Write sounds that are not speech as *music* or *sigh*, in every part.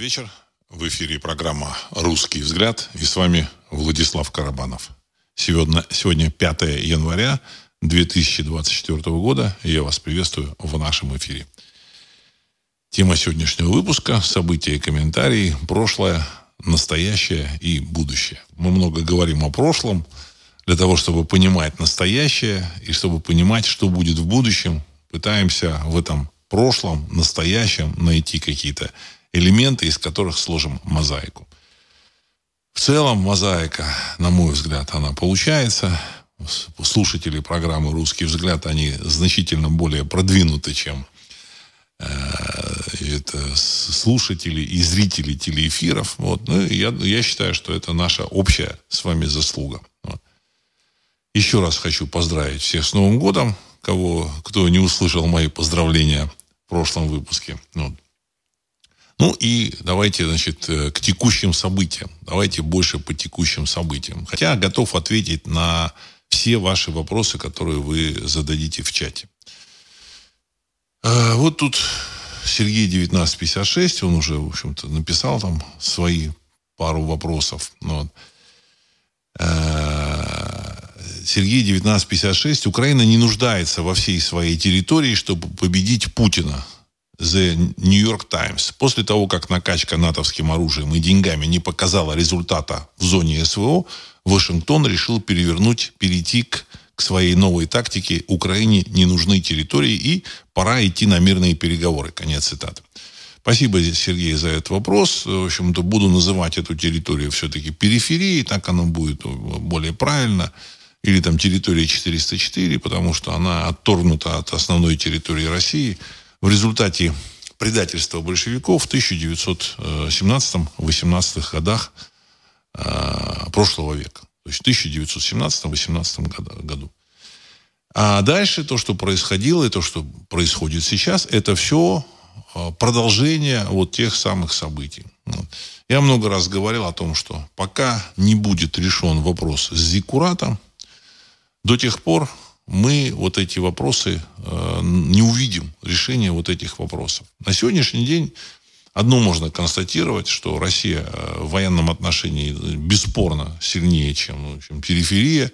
Добрый вечер. В эфире программа «Русский взгляд» и с вами Владислав Карабанов. Сегодня, сегодня 5 января 2024 года, и я вас приветствую в нашем эфире. Тема сегодняшнего выпуска – события и комментарии, прошлое, настоящее и будущее. Мы много говорим о прошлом для того, чтобы понимать настоящее и чтобы понимать, что будет в будущем. Пытаемся в этом прошлом, настоящем найти какие-то элементы, из которых сложим мозаику. В целом мозаика, на мой взгляд, она получается. Слушатели программы «Русский взгляд», они значительно более продвинуты, чем э, это слушатели и зрители телеэфиров. Вот. Ну, я, я считаю, что это наша общая с вами заслуга. Вот. Еще раз хочу поздравить всех с Новым годом. Кого, кто не услышал мои поздравления в прошлом выпуске. Вот. Ну и давайте, значит, э, к текущим событиям. Давайте больше по текущим событиям. Хотя готов ответить на все ваши вопросы, которые вы зададите в чате. А, вот тут Сергей 1956, он уже, в общем-то, написал там свои пару вопросов. Ну вот. А, Сергей 1956. Украина не нуждается во всей своей территории, чтобы победить Путина. The New York Times. После того, как накачка натовским оружием и деньгами не показала результата в зоне СВО, Вашингтон решил перевернуть, перейти к, к своей новой тактике «Украине не нужны территории и пора идти на мирные переговоры». Конец цитаты. Спасибо, Сергей, за этот вопрос. В общем-то, буду называть эту территорию все-таки периферией, так оно будет более правильно. Или там территория 404, потому что она отторгнута от основной территории России – в результате предательства большевиков в 1917-18 годах э, прошлого века. То есть в 1917-18 году. А дальше то, что происходило, и то, что происходит сейчас, это все э, продолжение вот тех самых событий. Я много раз говорил о том, что пока не будет решен вопрос с Зиккуратом, до тех пор мы вот эти вопросы э, не увидим, решения вот этих вопросов. На сегодняшний день одно можно констатировать, что Россия э, в военном отношении бесспорно сильнее, чем, чем периферия,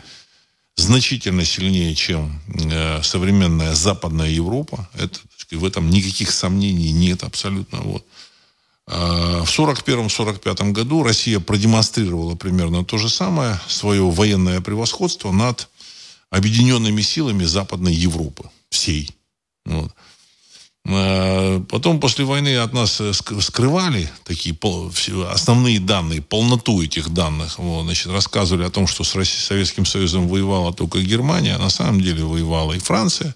значительно сильнее, чем э, современная Западная Европа. Это, в этом никаких сомнений нет абсолютно. Вот. Э, в 1941-1945 году Россия продемонстрировала примерно то же самое, свое военное превосходство над объединенными силами Западной Европы. Всей. Вот. А, потом после войны от нас э, скрывали такие основные данные, полноту этих данных. Вот, значит, рассказывали о том, что с Советским Союзом воевала только Германия, а на самом деле воевала и Франция,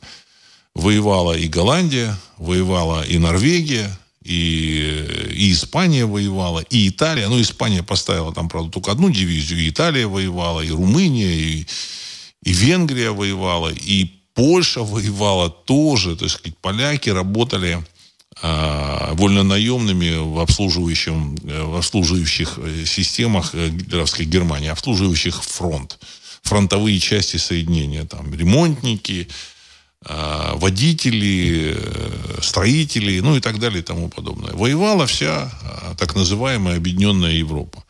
воевала и Голландия, воевала и Норвегия, и, и Испания воевала, и Италия. Ну, Испания поставила там, правда, только одну дивизию, и Италия воевала, и Румыния, и, и Венгрия воевала, и Польша воевала тоже. То есть поляки работали э, вольнонаемными в, обслуживающем, э, в обслуживающих э, системах э, гитлеровской Германии, обслуживающих фронт. Фронтовые части соединения. Там ремонтники, водители, строители, ну и так далее и тому подобное. Воевала вся так называемая объединенная Европа.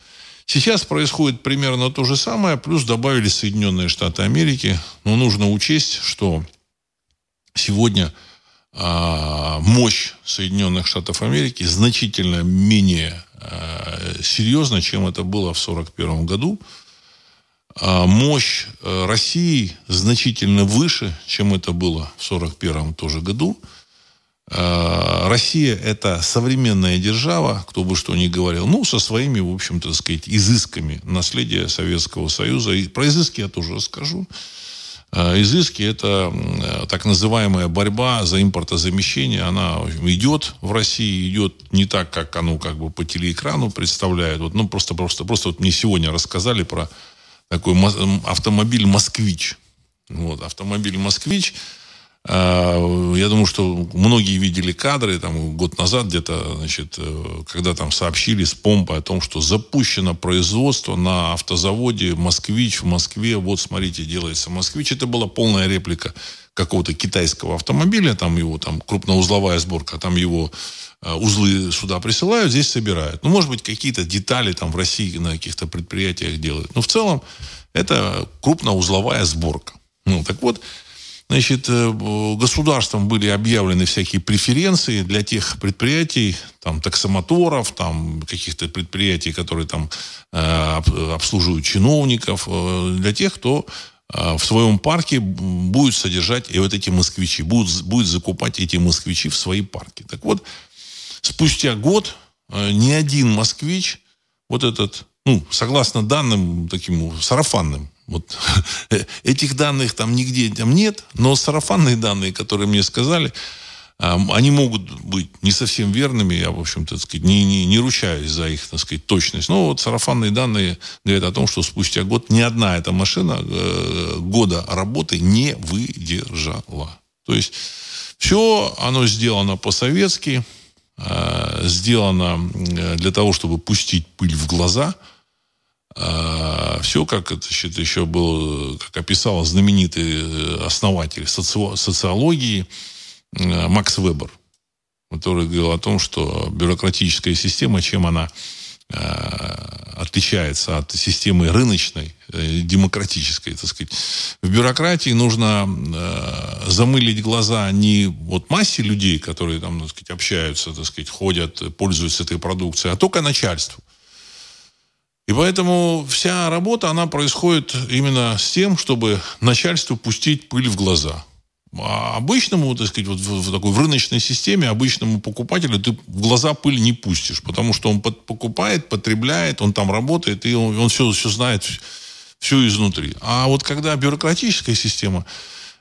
Сейчас происходит примерно то же самое, плюс добавили Соединенные Штаты Америки. Но нужно учесть, что сегодня э, мощь Соединенных Штатов Америки значительно менее э, серьезна, чем это было в 1941 году. А мощь э, России значительно выше, чем это было в 1941 тоже году. Э, Россия – это современная держава, кто бы что ни говорил, ну, со своими, в общем-то, сказать, изысками наследия Советского Союза. И про изыски я тоже расскажу. Э, изыски – это так называемая борьба за импортозамещение. Она идет в России, идет не так, как оно как бы по телеэкрану представляет. Вот, ну, просто, просто, просто вот мне сегодня рассказали про такой автомобиль «Москвич». Вот, автомобиль «Москвич» я думаю, что многие видели кадры там год назад где-то, значит, э, когда там сообщили с помпой о том, что запущено производство на автозаводе «Москвич» в Москве. Вот, смотрите, делается «Москвич». Это была полная реплика какого-то китайского автомобиля, там его там крупноузловая сборка, там его э, узлы сюда присылают, здесь собирают. Ну, может быть, какие-то детали там в России на каких-то предприятиях делают. Но в целом это крупноузловая сборка. Ну, так вот, Значит, э, государством были объявлены всякие преференции для тех предприятий, там, таксомоторов, там, каких-то предприятий, которые там э, обслуживают чиновников, э, для тех, кто в своем парке будет содержать и вот эти москвичи, будет, будет закупать эти москвичи в свои парки. Так вот, спустя год ни один москвич, вот этот, ну, согласно данным таким сарафанным, вот *laughs* этих данных там нигде там нет, но сарафанные данные, которые мне сказали, они могут быть не совсем верными, я, в общем-то, сказать, не, не, не ручаюсь за их, так сказать, точность. Но вот сарафанные данные говорят о том, что спустя год ни одна эта машина э, года работы не выдержала. То есть все оно сделано по-советски, э, сделано для того, чтобы пустить пыль в глаза – а, все, как это еще был, как описал знаменитый э, основатель соци... социологии э, Макс Вебер, который говорил о том, что бюрократическая система, чем она э, отличается от системы рыночной, демократической, так сказать. В бюрократии нужно замылить глаза не вот массе людей, которые там, так сказать, общаются, так сказать, ходят, пользуются этой продукцией, а только начальству. И поэтому вся работа, она происходит именно с тем, чтобы начальству пустить пыль в глаза. А обычному, так сказать, вот в, в такой в рыночной системе, обычному покупателю ты в глаза пыль не пустишь, потому что он под, покупает, потребляет, он там работает, и он, он все, все знает, все изнутри. А вот когда бюрократическая система,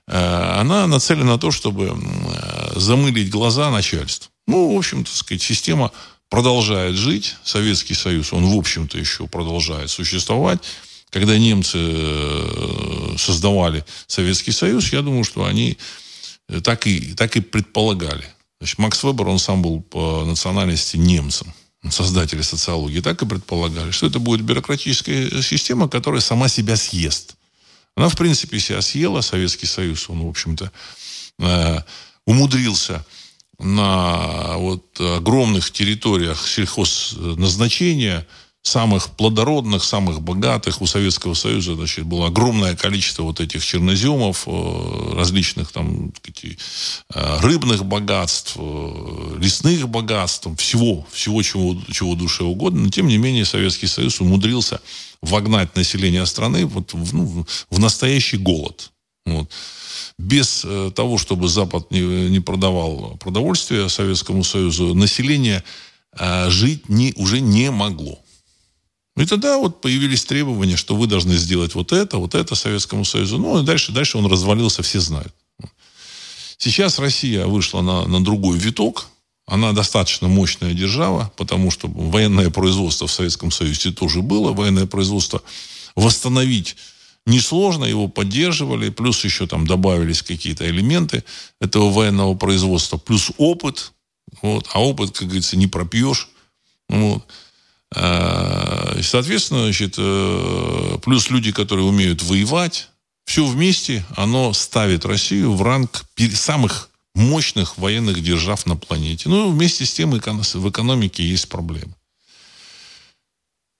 э, она нацелена на то, чтобы э, замылить глаза начальству. Ну, в общем, так сказать, система продолжает жить, Советский Союз, он, в общем-то, еще продолжает существовать. Когда немцы э, создавали Советский Союз, я думаю, что они э, так и, так и предполагали. Значит, Макс Вебер, он сам был по национальности немцем, создатель социологии, так и предполагали, что это будет бюрократическая система, которая сама себя съест. Она, в принципе, себя съела, Советский Союз, он, в общем-то, э, умудрился на вот огромных территориях сельхозназначения, самых плодородных, самых богатых у Советского Союза, значит, было огромное количество вот этих черноземов, э, различных там э, рыбных богатств, э, лесных богатств, всего, всего, чего, чего душе угодно. Но, тем не менее, Советский Союз умудрился вогнать население страны вот в, ну, в настоящий голод. Вот без э, того, чтобы Запад не, не продавал продовольствие Советскому Союзу, население э, жить не, уже не могло. И тогда вот появились требования, что вы должны сделать вот это, вот это Советскому Союзу. Ну, и дальше, дальше он развалился, все знают. Сейчас Россия вышла на, на другой виток. Она достаточно мощная держава, потому что военное производство в Советском Союзе тоже было. Военное производство восстановить несложно, его поддерживали, плюс еще там добавились какие-то элементы этого военного производства, плюс опыт, вот, а опыт, как говорится, не пропьешь. Вот. А, соответственно, значит, э, плюс люди, которые умеют воевать, все вместе, оно ставит Россию в ранг самых мощных военных держав на планете. Ну, вместе с тем в экономике есть проблемы.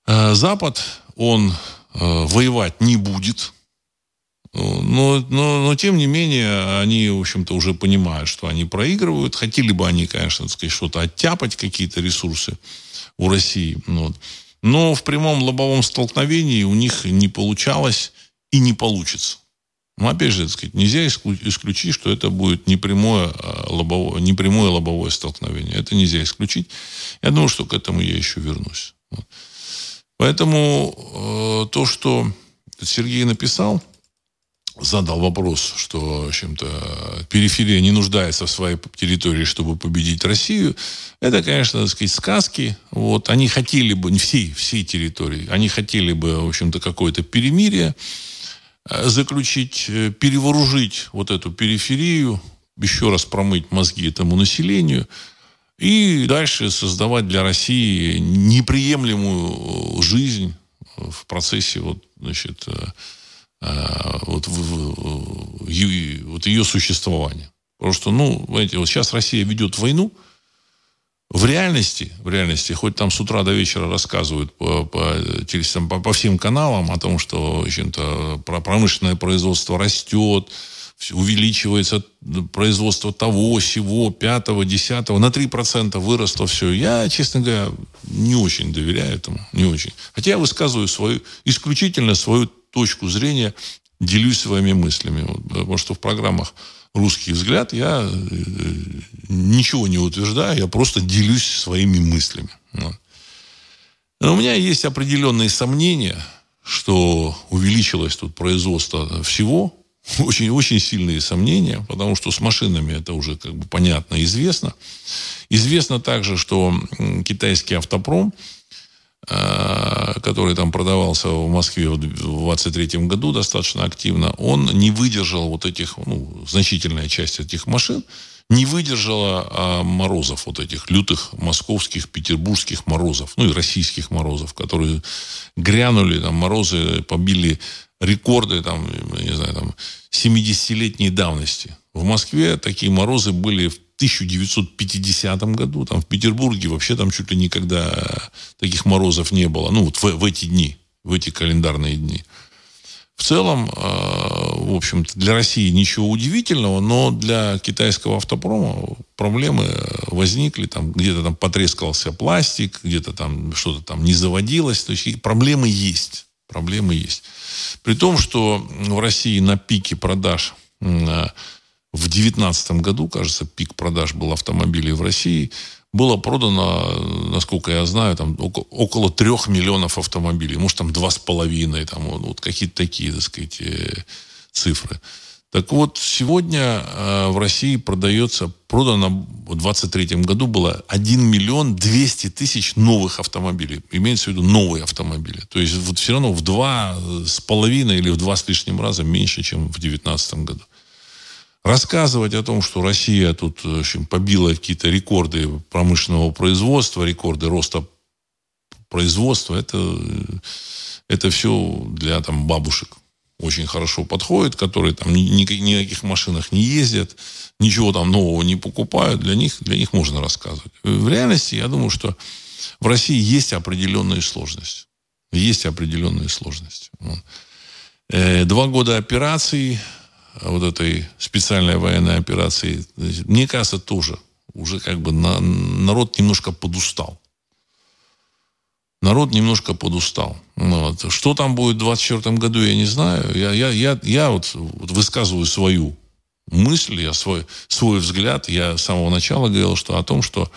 А, Запад, он воевать не будет. Но, но, но, тем не менее, они, в общем-то, уже понимают, что они проигрывают. Хотели бы они, конечно, так сказать, что-то оттяпать, какие-то ресурсы у России. Вот. Но в прямом лобовом столкновении у них не получалось и не получится. Но опять же, так сказать, нельзя исключить, что это будет непрямое а лобовое, непрямое лобовое столкновение. Это нельзя исключить. Я думаю, что к этому я еще вернусь. Вот. Поэтому э, то, что Сергей написал, задал вопрос, что, в общем-то, периферия не нуждается в своей территории, чтобы победить Россию. Это, конечно, так сказать, сказки. Вот. Они хотели бы, не всей, всей территории, они хотели бы, в общем-то, какое-то перемирие э, заключить, э, перевооружить вот эту периферию, еще раз промыть мозги этому населению – и дальше создавать для России неприемлемую жизнь в процессе вот, значит, вот, вот ее существования. Потому что, ну, знаете, вот сейчас Россия ведет войну, в реальности, в реальности, хоть там с утра до вечера рассказывают по, по, по, по всем каналам о том, что, в общем-то, промышленное производство растет, увеличивается производство того, сего, пятого, десятого, на 3% выросло все. Я, честно говоря, не очень доверяю этому, не очень. Хотя я высказываю свою, исключительно свою точку зрения, делюсь своими мыслями. Потому что в программах русский взгляд, я э, ничего не утверждаю, я просто делюсь своими мыслями. Но у меня есть определенные сомнения, что увеличилось тут производство всего, очень, очень сильные сомнения, потому что с машинами это уже как бы понятно, известно. Известно также, что китайский автопром – Э, который там продавался в Москве в 23 году достаточно активно, он не выдержал вот этих, ну, значительная часть этих машин, не выдержала а, морозов, вот этих лютых московских, петербургских морозов, ну и российских морозов, которые грянули, там морозы побили рекорды, там, не знаю, там, 70-летней давности. В Москве такие морозы были в 1950 году. Там в Петербурге вообще там чуть ли никогда таких морозов не было. Ну, вот в, в эти дни, в эти календарные дни. В целом, э, в общем-то, для России ничего удивительного, но для китайского автопрома проблемы возникли. Там где-то там потрескался пластик, где-то там что-то там не заводилось. То есть проблемы есть. Проблемы есть. При том, что в России на пике продаж в 2019 году, кажется, пик продаж был автомобилей в России, было продано, насколько я знаю, там около трех миллионов автомобилей. Может, там два с половиной, там вот, вот какие-то такие, так сказать, э, цифры. Так вот, сегодня э, в России продается, продано в 2023 году было 1 миллион 200 тысяч новых автомобилей. Имеется в виду новые автомобили. То есть вот все равно в два с половиной или в два с лишним раза меньше, чем в 2019 году. Рассказывать о том, что Россия тут в общем, побила какие-то рекорды промышленного производства, рекорды роста производства, это, это все для там, бабушек очень хорошо подходит, которые там ни, ни, ни машинах не ездят, ничего там нового не покупают, для них, для них можно рассказывать. В реальности, я думаю, что в России есть определенные сложности. Есть определенные сложности. Э, два года операций, вот этой специальной военной операции, мне кажется, тоже уже как бы на, народ немножко подустал. Народ немножко подустал. Вот. Что там будет в 2024 году, я не знаю. Я, я, я, я вот, вот высказываю свою мысль, я свой, свой взгляд. Я с самого начала говорил что, о том, что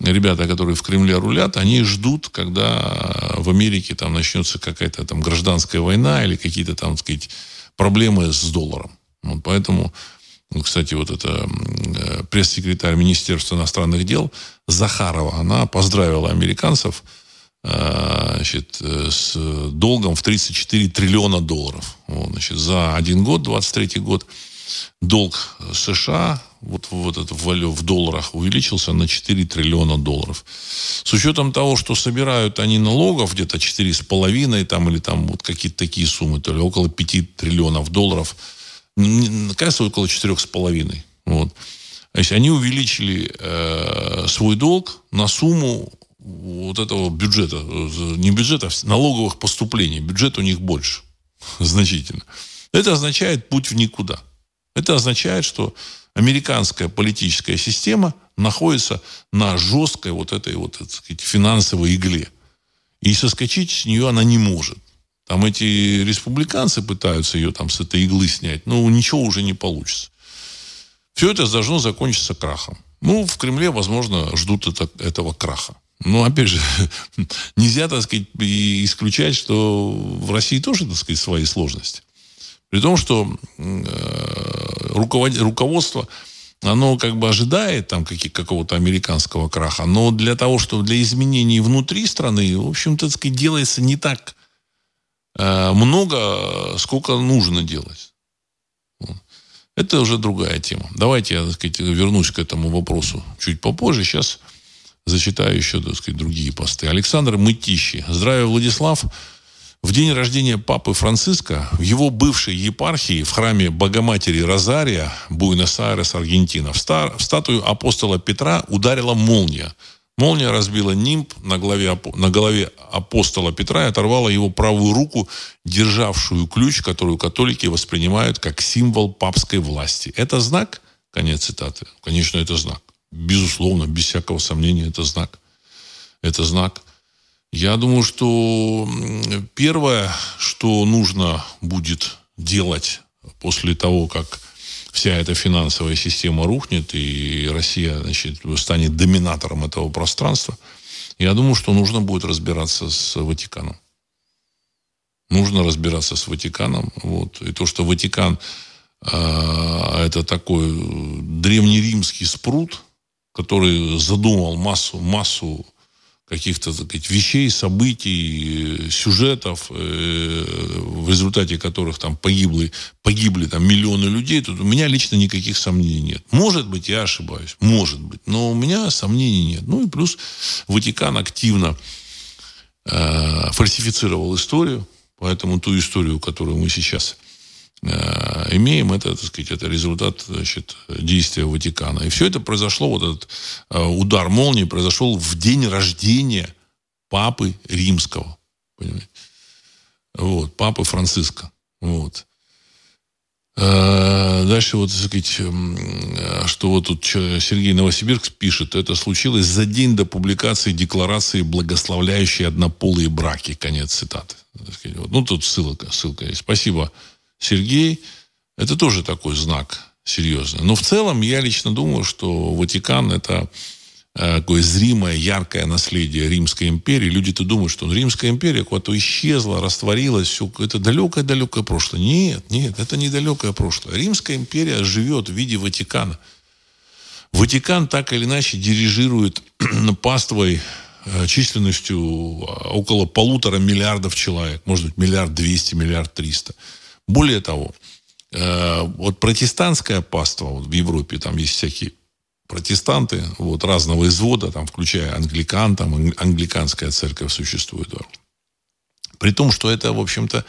ребята, которые в Кремле рулят, они ждут, когда в Америке там начнется какая-то там гражданская война или какие-то там, так сказать, проблемы с долларом. Вот поэтому, кстати, вот эта э, пресс-секретарь Министерства иностранных дел Захарова, она поздравила американцев э, значит, э, с долгом в 34 триллиона долларов. Вот, значит, за один год, 23 год, долг США вот, вот это в, в долларах увеличился на 4 триллиона долларов. С учетом того, что собирают они налогов где-то 4,5 там, или там вот какие-то такие суммы, то ли около 5 триллионов долларов – кажется, около 4,5. Вот. То есть они увеличили э, свой долг на сумму вот этого бюджета, не бюджета, а налоговых поступлений. Бюджет у них больше, *laughs* значительно. Это означает путь в никуда. Это означает, что американская политическая система находится на жесткой вот этой вот, так сказать, финансовой игле. И соскочить с нее она не может. Там эти республиканцы пытаются ее там с этой иглы снять. Ну, ничего уже не получится. Все это должно закончиться крахом. Ну, в Кремле, возможно, ждут это, этого краха. Но, опять же, *laughs* нельзя, так сказать, исключать, что в России тоже, так сказать, свои сложности. При том, что э, руководство, оно как бы ожидает там какого-то американского краха, но для того, чтобы для изменений внутри страны, в общем-то, так сказать, делается не так Э, много, сколько нужно делать. Это уже другая тема. Давайте я, так сказать, вернусь к этому вопросу чуть попозже. Сейчас зачитаю еще, так сказать, другие посты. Александр Мытищи. Здравия, Владислав. в день рождения папы Франциска в его бывшей епархии в храме Богоматери Розария, Буэнос-Айрес, Аргентина, в, стар, в статую апостола Петра ударила молния. Молния разбила нимб на голове, на голове апостола Петра и оторвала его правую руку, державшую ключ, которую католики воспринимают как символ папской власти. Это знак? Конец цитаты. Конечно, это знак. Безусловно, без всякого сомнения, это знак. Это знак. Я думаю, что первое, что нужно будет делать после того, как вся эта финансовая система рухнет, и Россия значит, станет доминатором этого пространства, я думаю, что нужно будет разбираться с Ватиканом. Нужно разбираться с Ватиканом. Вот. И то, что Ватикан э, это такой древнеримский спрут, который задумал массу, массу каких-то сказать, вещей, событий, сюжетов, э, в результате которых там погибли, погибли там миллионы людей, тут у меня лично никаких сомнений нет. Может быть, я ошибаюсь, может быть, но у меня сомнений нет. Ну и плюс Ватикан активно э, фальсифицировал историю, поэтому ту историю, которую мы сейчас Э, имеем, это, так сказать, это результат значит, действия Ватикана. И все это произошло, вот этот э, удар молнии произошел в день рождения Папы Римского. Понимаете? Вот, Папы Франциска. Вот. Э, дальше вот, так сказать, что вот тут Сергей Новосибирск пишет, это случилось за день до публикации декларации, благословляющей однополые браки. Конец цитаты. Ну, тут ссылка, ссылка есть. Спасибо Сергей, это тоже такой знак серьезный. Но в целом я лично думаю, что Ватикан это э, такое зримое, яркое наследие Римской империи. Люди-то думают, что Римская империя куда-то исчезла, растворилась, все, это далекое-далекое прошлое. Нет, нет, это не далекое прошлое. Римская империя живет в виде Ватикана. Ватикан так или иначе дирижирует *clears throat* паствой э, численностью э, около полутора миллиардов человек, может быть, миллиард двести, миллиард триста. Более того, э, вот протестантское паство вот в Европе, там есть всякие протестанты вот, разного извода, там, включая англикан, там англиканская церковь существует. Да. При том, что это, в общем-то,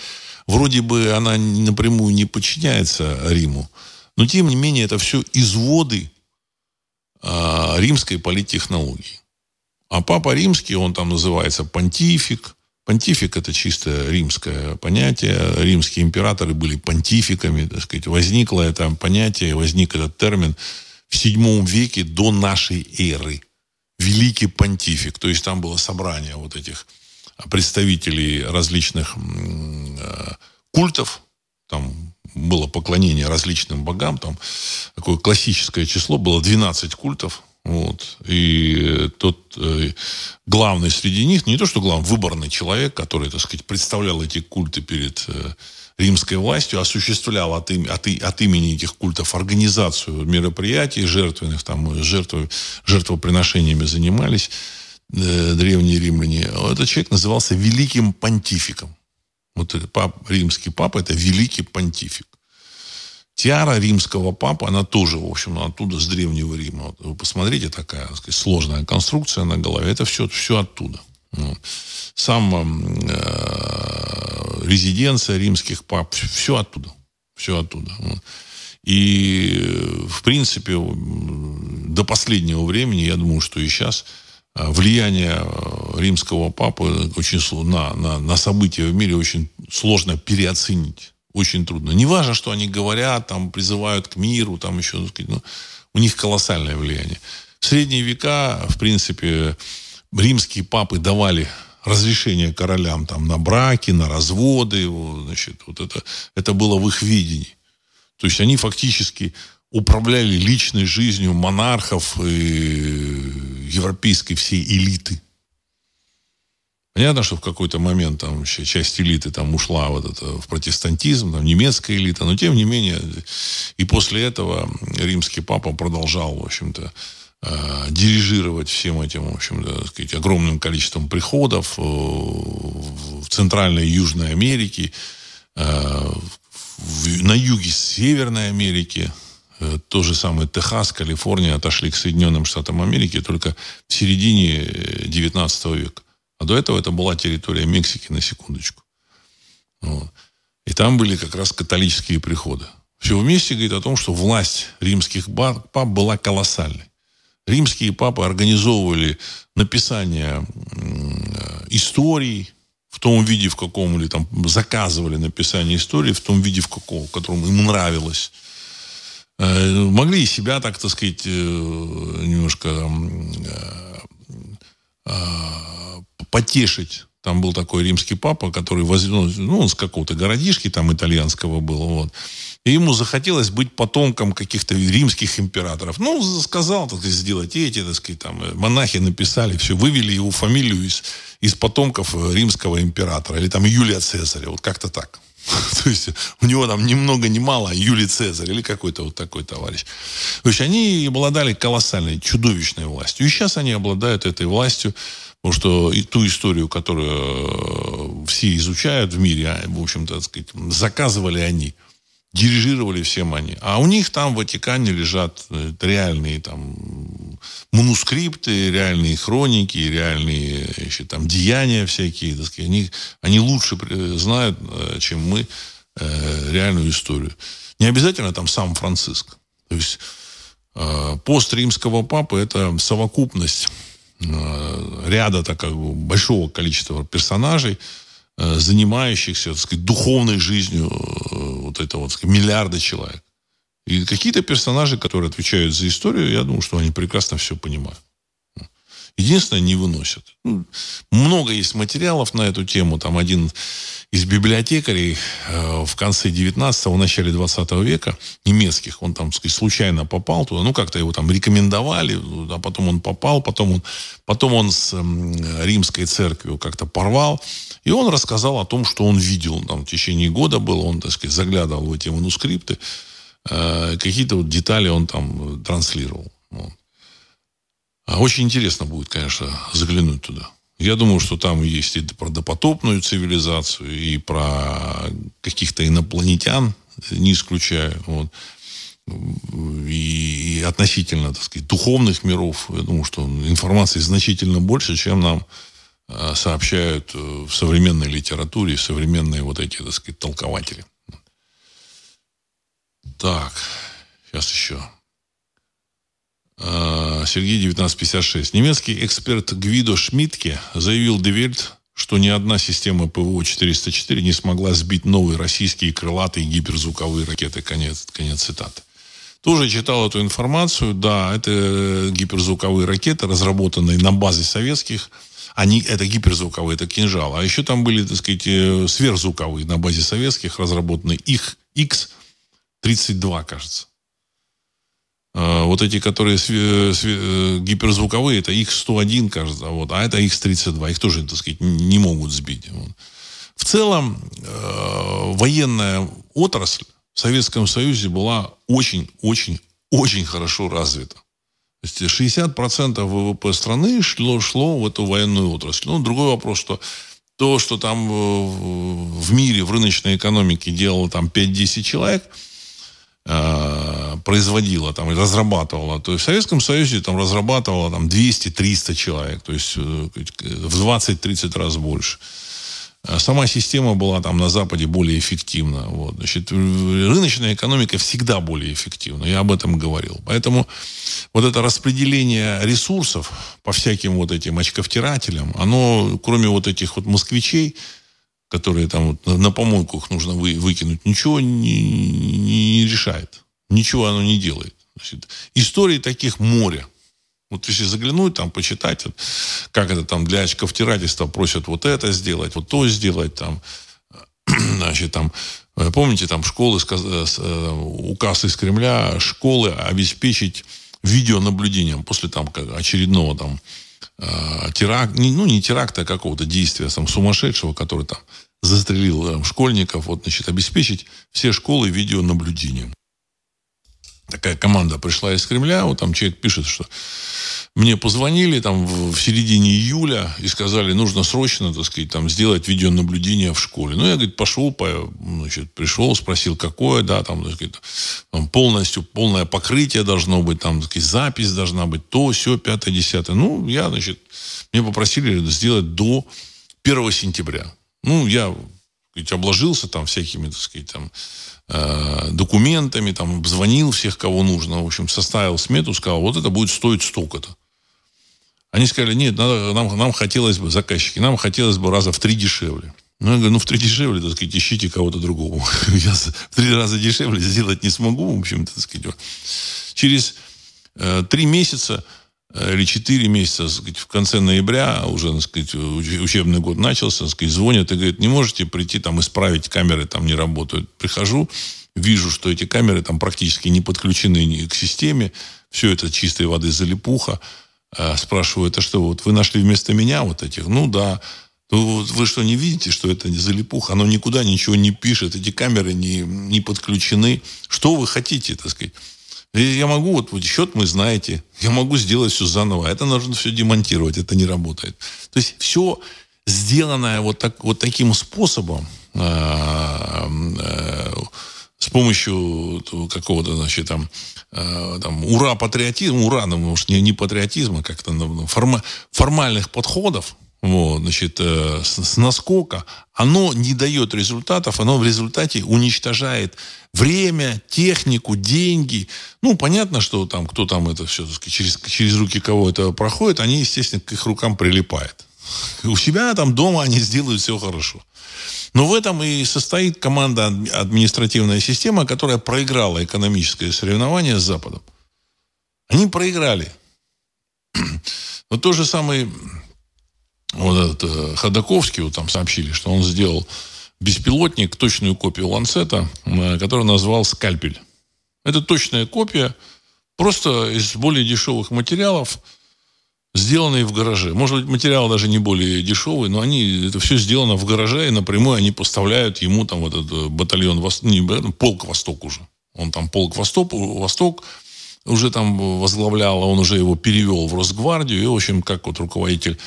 вроде бы она напрямую не подчиняется Риму, но тем не менее это все изводы э, римской политтехнологии. А папа римский, он там называется понтифик, Понтифик – это чисто римское понятие. Римские императоры были понтификами, так сказать. Возникло это понятие, возник этот термин в VII веке до нашей эры. Великий понтифик. То есть там было собрание вот этих представителей различных э, культов. Там было поклонение различным богам. Там такое классическое число было 12 культов вот. И тот э, главный среди них, не то что главный, выборный человек, который, так сказать, представлял эти культы перед э, римской властью, осуществлял от, им, от, от имени этих культов организацию мероприятий жертвенных, там жертвы, жертвоприношениями занимались э, древние римляне. Этот человек назывался великим понтификом. Вот пап, римский папа – это великий понтифик. Тиара римского папы, она тоже, в общем, оттуда, с Древнего Рима. Вот вы посмотрите, такая так сказать, сложная конструкция на голове. Это все, все оттуда. Вот. Сам э, резиденция римских пап, все оттуда. Все оттуда. И, в принципе, до последнего времени, я думаю, что и сейчас э, влияние э, римского папы очень, на, на, на события в мире очень сложно переоценить очень трудно. Не важно, что они говорят, там, призывают к миру, там еще, ну, у них колоссальное влияние. В средние века, в принципе, римские папы давали разрешение королям там, на браки, на разводы. Значит, вот это, это было в их видении. То есть они фактически управляли личной жизнью монархов и европейской всей элиты. Понятно, что в какой-то момент там часть элиты там ушла вот это, в протестантизм, там, немецкая элита, но тем не менее и после этого римский папа продолжал, в общем-то, э, дирижировать всем этим, в общем-то, сказать, огромным количеством приходов э, в Центральной и Южной Америке, э, в, на юге Северной Америки, э, то же самое Техас, Калифорния отошли к Соединенным Штатам Америки только в середине XIX э, века. А до этого это была территория Мексики, на секундочку. Вот. И там были как раз католические приходы. Все вместе говорит о том, что власть римских пап была колоссальной. Римские папы организовывали написание историй в том виде, в каком, или там заказывали написание истории в том виде, в каком, в котором им нравилось. Э, могли и себя, так, так сказать, э, немножко э, потешить там был такой римский папа, который воз... ну, ну, он с какого-то городишки там итальянского был, вот. И ему захотелось быть потомком каких-то римских императоров. Ну, сказал, так сказать, сделать эти, так сказать, там, монахи написали, все, вывели его фамилию из, из потомков римского императора, или там Юлия Цезаря, вот как-то так. *laughs* То есть у него там ни много ни мало а Юлий Цезарь или какой-то вот такой товарищ. То есть они обладали колоссальной, чудовищной властью. И сейчас они обладают этой властью Потому что и ту историю, которую э, все изучают в мире, а, в общем-то, сказать, заказывали они, дирижировали всем они. А у них там в Ватикане лежат э, реальные там манускрипты, реальные хроники, реальные еще, там деяния всякие. Так сказать. Они, они лучше знают, э, чем мы, реальную историю. Не обязательно там сам Франциск. То есть пост римского папы – это совокупность Э, ряда так, как большого количества персонажей, э, занимающихся, так сказать, духовной жизнью э, вот этого, так сказать, миллиарда человек. И какие-то персонажи, которые отвечают за историю, я думаю, что они прекрасно все понимают. Единственное, не выносят. Ну, много есть материалов на эту тему. Там один из библиотекарей э, в конце 19-го, начале 20 века, немецких, он там, сказать, случайно попал туда, ну, как-то его там рекомендовали, а потом он попал, потом он, потом он с э, римской церковью как-то порвал, и он рассказал о том, что он видел, там, в течение года было, он, так сказать, заглядывал в эти манускрипты, э, какие-то вот детали он там транслировал. Вот. А очень интересно будет, конечно, заглянуть туда. Я думаю, что там есть и про допотопную цивилизацию, и про каких-то инопланетян, не исключаю. Вот. И, и относительно, так сказать, духовных миров, я думаю, что информации значительно больше, чем нам э, сообщают э, в современной литературе, современные вот эти, так сказать, толкователи. Так, сейчас еще. Э, Сергей 1956. Немецкий эксперт Гвидо Шмидтке заявил Die Welt, что ни одна система ПВО-404 не смогла сбить новые российские крылатые гиперзвуковые ракеты. Конец, конец цитаты. Тоже читал эту информацию. Да, это гиперзвуковые ракеты, разработанные на базе советских. Они, это гиперзвуковые, это кинжал. А еще там были, так сказать, э, сверхзвуковые на базе советских, разработанные их X-32, кажется. А, вот эти, которые э, гиперзвуковые, это X101, кажется, вот, а это X32. Их тоже, так сказать, не могут сбить. В целом, э, военная отрасль в Советском Союзе была очень-очень очень хорошо развита. То есть 60% ВВП страны шло, шло в эту военную отрасль. Ну, другой вопрос, что то, что там в мире, в рыночной экономике делало там 5-10 человек – Э, производила там и разрабатывала. То есть в Советском Союзе там разрабатывала там 200-300 человек, то есть э, в 20-30 раз больше. Э, сама система была там на Западе более эффективна. Вот. Значит, рыночная экономика всегда более эффективна. Я об этом говорил. Поэтому вот это распределение ресурсов по всяким вот этим очковтирателям, оно, кроме вот этих вот москвичей, которые там вот на помойку их нужно вы, выкинуть, ничего не, не, не решает. Ничего оно не делает. Значит, истории таких море. Вот если заглянуть, там, почитать, как это там для очковтирательства просят вот это сделать, вот то сделать, там, *clears throat* значит, там, э, помните, там школы, э, э, указ из Кремля, школы обеспечить видеонаблюдением после там очередного там теракт, ну не теракта, а какого-то действия там, сумасшедшего, который там застрелил там, школьников, вот, значит, обеспечить все школы видеонаблюдением. Такая команда пришла из Кремля, вот там человек пишет, что мне позвонили там в, середине июля и сказали, нужно срочно, так сказать, там сделать видеонаблюдение в школе. Ну, я, говорит, пошел, по, значит, пришел, спросил, какое, да, там, так сказать, там полностью, полное покрытие должно быть, там, так сказать, запись должна быть, то, все, пятое, десятое. Ну, я, значит, мне попросили сделать до 1 сентября. Ну, я сказать, обложился там всякими, так сказать, там, документами, там, обзвонил всех, кого нужно, в общем, составил смету, сказал, вот это будет стоить столько-то. Они сказали, нет, надо, нам, нам хотелось бы, заказчики, нам хотелось бы раза в три дешевле. Ну, я говорю, ну, в три дешевле, так сказать, ищите кого-то другого. *laughs* Я в три раза дешевле сделать не смогу, в общем-то, так сказать. Через э, три месяца э, или четыре месяца, сказать, в конце ноября, уже, так сказать, учебный год начался, так сказать, звонят и говорят, не можете прийти там исправить, камеры там не работают. Прихожу, вижу, что эти камеры там практически не подключены к системе, все это чистой воды залипуха. Э, спрашиваю, это что, вот вы нашли вместо меня вот этих? Ну да. Ну, вы что, не видите, что это не залипуха? Оно никуда ничего не пишет, эти камеры не, не подключены. Что вы хотите, так сказать? Я могу, вот, вот счет мы знаете, я могу сделать все заново. Это нужно все демонтировать, это не работает. То есть все сделанное вот, так, вот таким способом, э, э, с помощью какого-то, значит, там, э, там ура патриотизма, ура, ну, может, не, не патриотизма, как-то ну, форма, формальных подходов, вот, значит, э, с, с наскока, оно не дает результатов, оно в результате уничтожает время, технику, деньги. Ну, понятно, что там, кто там это все, через, через руки кого это проходит, они, естественно, к их рукам прилипают. У себя там дома они сделают все хорошо. Но в этом и состоит команда административная система, которая проиграла экономическое соревнование с Западом. Они проиграли. *clears throat* Но то же самое вот этот э, Ходаковский, вот там сообщили, что он сделал беспилотник, точную копию Ланцета, э, который назвал «Скальпель». Это точная копия, просто из более дешевых материалов, сделанные в гараже. Может быть, материал даже не более дешевый, но они, это все сделано в гараже, и напрямую они поставляют ему там вот этот э, батальон, не, полк «Восток» уже. Он там полк «Восток», «Восток» уже там возглавлял, а он уже его перевел в Росгвардию, и, в общем, как вот руководитель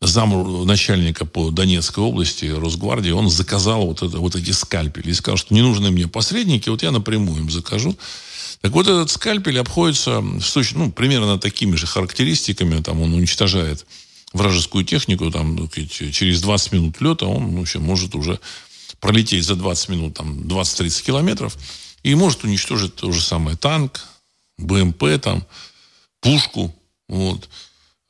зам начальника по Донецкой области Росгвардии, он заказал вот, это, вот эти скальпели. И сказал, что не нужны мне посредники, вот я напрямую им закажу. Так вот, этот скальпель обходится с ну, примерно такими же характеристиками. Там он уничтожает вражескую технику, там, через 20 минут лета он в общем, может уже пролететь за 20 минут там, 20-30 километров и может уничтожить то же самое танк, БМП, там, пушку. Вот.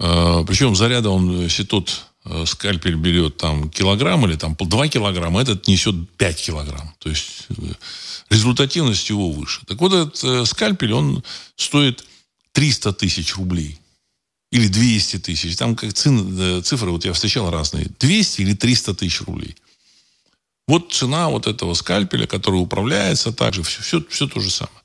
А, Причем заряда он, если тот э, скальпель берет там килограмм или там 2 килограмма, этот несет 5 килограмм. То есть э, результативность его выше. Так вот, этот э, скальпель, он стоит 300 тысяч рублей. Или 200 тысяч. Там как цифры, вот я встречал разные. 200 или 300 тысяч рублей. Вот цена вот этого скальпеля, который управляется также. Все, все, все то же самое.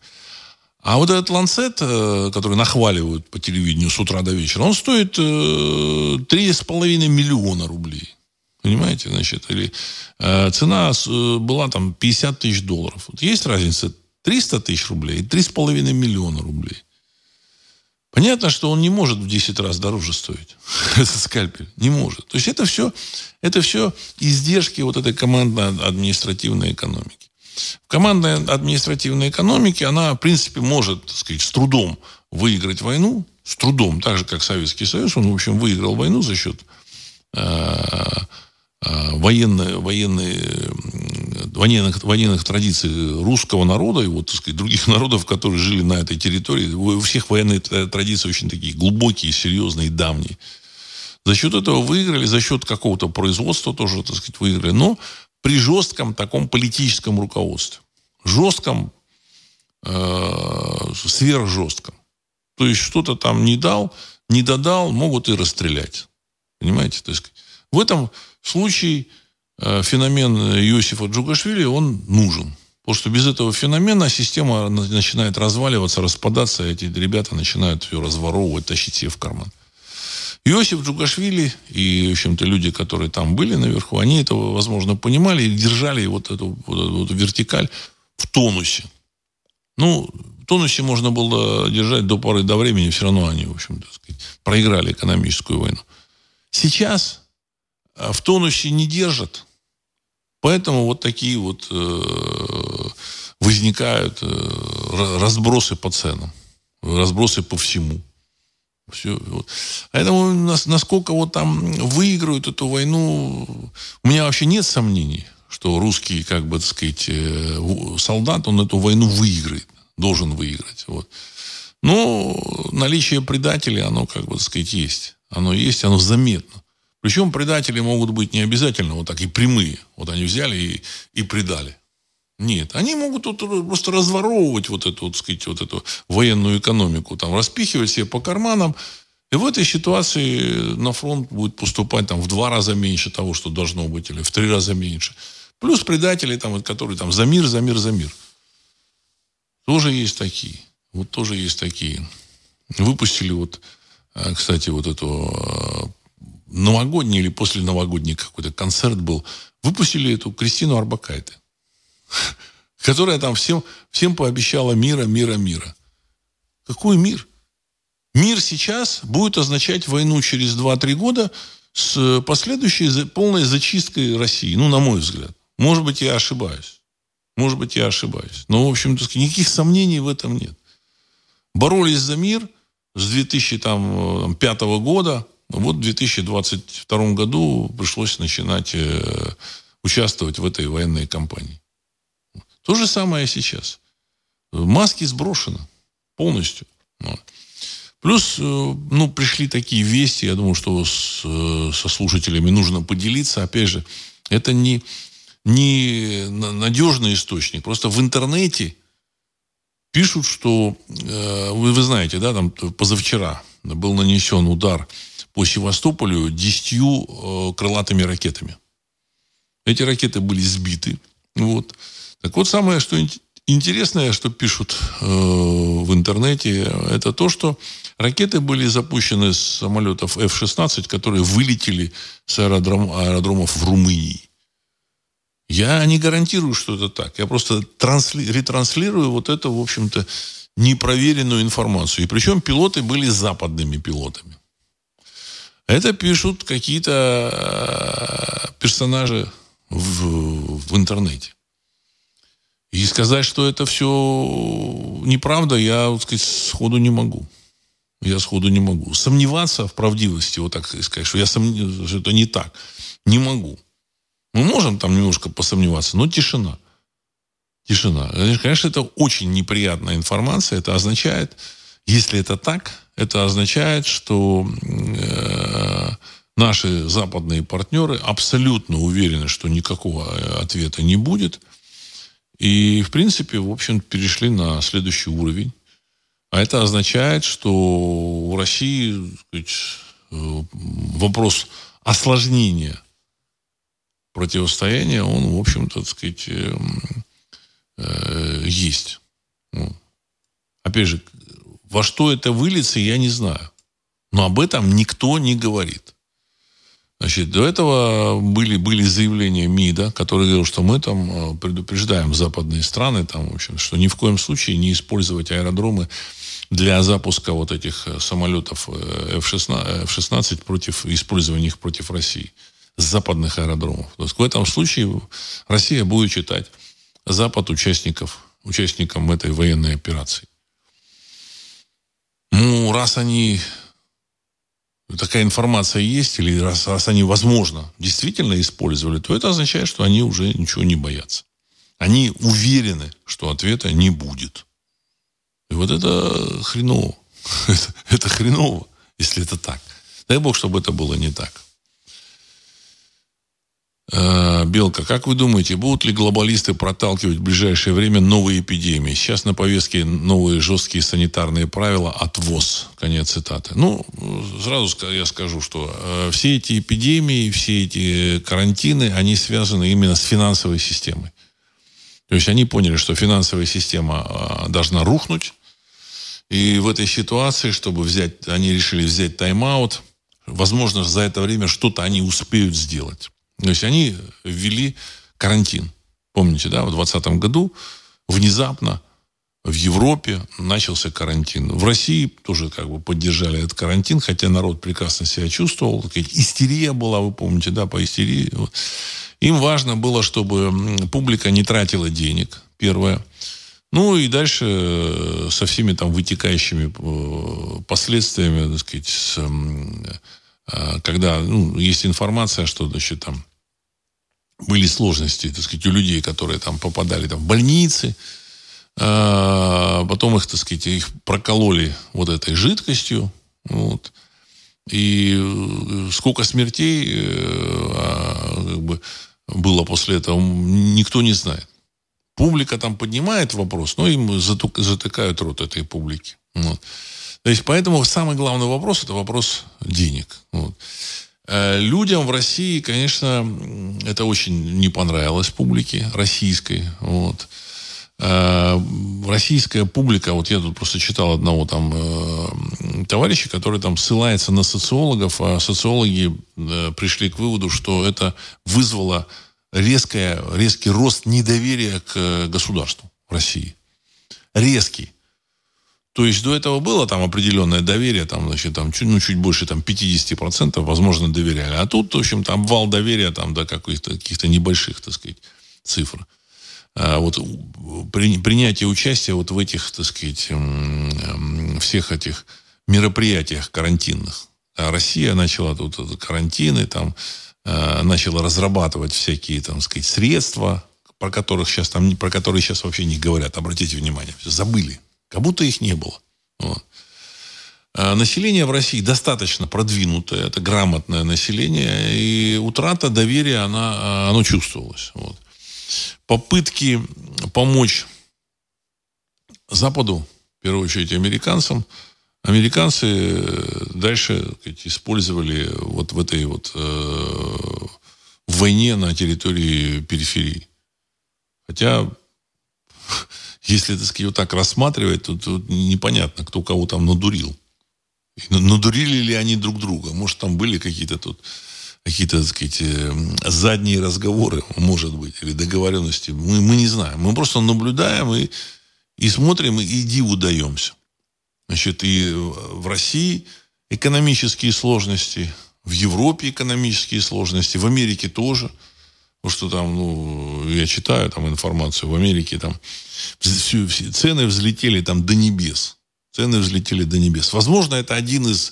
А вот этот ланцет, э, который нахваливают по телевидению с утра до вечера, он стоит 3,5 э, миллиона рублей. Понимаете, значит, или э, цена была там 50 тысяч долларов. Вот есть разница 300 тысяч рублей и 3,5 миллиона рублей. Понятно, что он не может в 10 раз дороже стоить, *laughs* этот скальпель. Не может. То есть это все, это все издержки вот этой командно-административной экономики. В командной административной экономике она, в принципе, может, так сказать, с трудом выиграть войну, с трудом, так же, как Советский Союз, он, в общем, выиграл войну за счет э, э, военной, военной, военных, военных традиций русского народа и вот, так сказать, других *laughs* народов, которые жили на этой территории. У всех военные традиции очень такие глубокие, серьезные, давние. За счет этого выиграли, за счет какого-то производства тоже, так сказать, выиграли. Но при жестком таком политическом руководстве. Жестком, э, сверхжестком. То есть что-то там не дал, не додал, могут и расстрелять. Понимаете? То есть в этом случае э, феномен Иосифа Джугашвили, он нужен. Потому что без этого феномена система начинает разваливаться, распадаться, и эти ребята начинают все разворовывать, тащить себе в карман. Иосиф Джугашвили и, в общем-то, люди, которые там были наверху, они это, возможно, понимали и держали вот эту, вот эту вот вертикаль в тонусе. Ну, в тонусе можно было держать до поры до времени, все равно они, в общем-то, проиграли экономическую войну. Сейчас а, в тонусе не держат. Поэтому вот такие вот э, возникают э, разбросы по ценам, разбросы по всему. Все. Вот. Поэтому насколько вот там выиграют эту войну, у меня вообще нет сомнений, что русский, как бы, так сказать, э, солдат, он эту войну выиграет, должен выиграть. Вот. Но наличие предателей, оно, как бы, так сказать, есть. Оно есть, оно заметно. Причем предатели могут быть не обязательно вот так и прямые. Вот они взяли и, и предали. Нет, они могут вот просто разворовывать вот эту, вот, сказать, вот эту военную экономику, там, распихивать себе по карманам. И в этой ситуации на фронт будет поступать там, в два раза меньше того, что должно быть, или в три раза меньше. Плюс предатели, там, которые там за мир, за мир, за мир. Тоже есть такие. Вот тоже есть такие. Выпустили вот, э, кстати, вот эту э, новогодний или после новогодний какой-то концерт был. Выпустили эту Кристину Арбакайте *laughs* которая там всем, всем пообещала мира, мира, мира. Какой мир? Мир сейчас будет означать войну через 2-3 года с последующей полной зачисткой России. Ну, на мой взгляд. Может быть, я ошибаюсь. Может быть, я ошибаюсь. Но, в общем-то, никаких сомнений в этом нет. Боролись за мир с 2005 года. Вот в 2022 году пришлось начинать э, участвовать в этой военной кампании. То же самое сейчас. Маски сброшены полностью. Плюс, э, ну, пришли такие вести, я думаю, что с, э, со слушателями нужно поделиться. Опять же, это не, не надежный источник. Просто в интернете пишут, что, э, вы, вы знаете, да, там позавчера был нанесен удар по Севастополю десятью крылатыми ракетами. Эти ракеты были сбиты. Вот. Так вот, самое, что интересное, что пишут э, в интернете, это то, что ракеты были запущены с самолетов F-16, которые вылетели с аэродром, аэродромов в Румынии. Я не гарантирую, что это так. Я просто трансли, ретранслирую вот эту, в общем-то, непроверенную информацию. И причем пилоты были западными пилотами. Это пишут какие-то э, персонажи в, в интернете. И сказать, что это все неправда, я, вот сказать, сходу не могу. Я сходу не могу. Сомневаться в правдивости, вот так сказать, что я сомневаюсь, что это не так, не могу. Мы можем там немножко посомневаться, но тишина. Тишина. Конечно, это очень неприятная информация. Это означает, если это так, это означает, что э, наши западные партнеры абсолютно уверены, что никакого ответа не будет – и, в принципе, в общем, перешли на следующий уровень. А это означает, что у России сказать, э, вопрос осложнения противостояния, он, в общем-то, так сказать, э, э, есть. Ну, опять же, во что это выльется, я не знаю. Но об этом никто не говорит. Значит, до этого были, были заявления МИДа, которые говорили, что мы там э, предупреждаем западные страны, там, в общем, что ни в коем случае не использовать аэродромы для запуска вот этих э, самолетов э, F-16, F-16 против использования их против России западных аэродромов. То есть в этом случае Россия будет считать Запад участников, участником этой военной операции. Ну, раз они такая информация есть, или раз, раз они, возможно, действительно использовали, то это означает, что они уже ничего не боятся. Они уверены, что ответа не будет. И вот это хреново. *laughs* это, это хреново, если это так. Дай бог, чтобы это было не так. Э, Белка, как вы думаете, будут ли глобалисты проталкивать в ближайшее время новые эпидемии? Сейчас на повестке новые жесткие санитарные правила от ВОЗ. Конец цитаты. Ну, сразу я скажу, что э, все эти эпидемии, все эти карантины, они связаны именно с финансовой системой. То есть они поняли, что финансовая система э, должна рухнуть. И в этой ситуации, чтобы взять, они решили взять тайм-аут. Возможно, за это время что-то они успеют сделать. То есть они ввели карантин. Помните, да, в 2020 году внезапно в Европе начался карантин. В России тоже как бы поддержали этот карантин, хотя народ прекрасно себя чувствовал. Истерия была, вы помните, да, по истерии. Им важно было, чтобы публика не тратила денег, первое. Ну и дальше э, со всеми там вытекающими э, последствиями, так сказать, с, когда ну, есть информация, что значит, там были сложности, так сказать, у людей, которые там попадали там, в больницы, а, потом их, так сказать, их прокололи вот этой жидкостью, вот, и э, сколько смертей э, а, как бы, было после этого, никто не знает. Публика там поднимает вопрос, но им затыкают рот этой публики. Вот. То есть, поэтому самый главный вопрос – это вопрос денег. Вот. Э, людям в России, конечно, это очень не понравилось публике российской. Вот. Э, российская публика, вот я тут просто читал одного там э, товарища, который там ссылается на социологов, а социологи пришли к выводу, что это вызвало резкое, резкий рост недоверия к государству в России. Резкий. То есть до этого было там определенное доверие, там, значит, там, чуть, ну, чуть больше там, 50%, возможно, доверяли. А тут, в общем, там вал доверия там, до каких-то, каких-то небольших, так сказать, цифр. А вот при, принятие участия вот в этих, так сказать, всех этих мероприятиях карантинных. А Россия начала тут карантины, там, а, начала разрабатывать всякие, там, сказать, средства, про которых сейчас там, про которые сейчас вообще не говорят. Обратите внимание, забыли как будто их не было. Вот. А население в России достаточно продвинутое, это грамотное население, и утрата доверия, она, оно чувствовалось. Вот. Попытки помочь Западу, в первую очередь американцам, американцы дальше сказать, использовали вот в этой вот э, войне на территории периферии. Хотя если, так сказать, вот так рассматривать, то, то непонятно, кто кого там надурил. Надурили ли они друг друга? Может, там были какие-то тут какие-то, так сказать, э, задние разговоры, может быть, или договоренности. Мы, мы не знаем. Мы просто наблюдаем и, и смотрим, и диву даемся. Значит, и в России экономические сложности, в Европе экономические сложности, в Америке тоже – Потому что там, ну, я читаю там информацию, в Америке там все, все, цены взлетели там до небес. Цены взлетели до небес. Возможно, это один из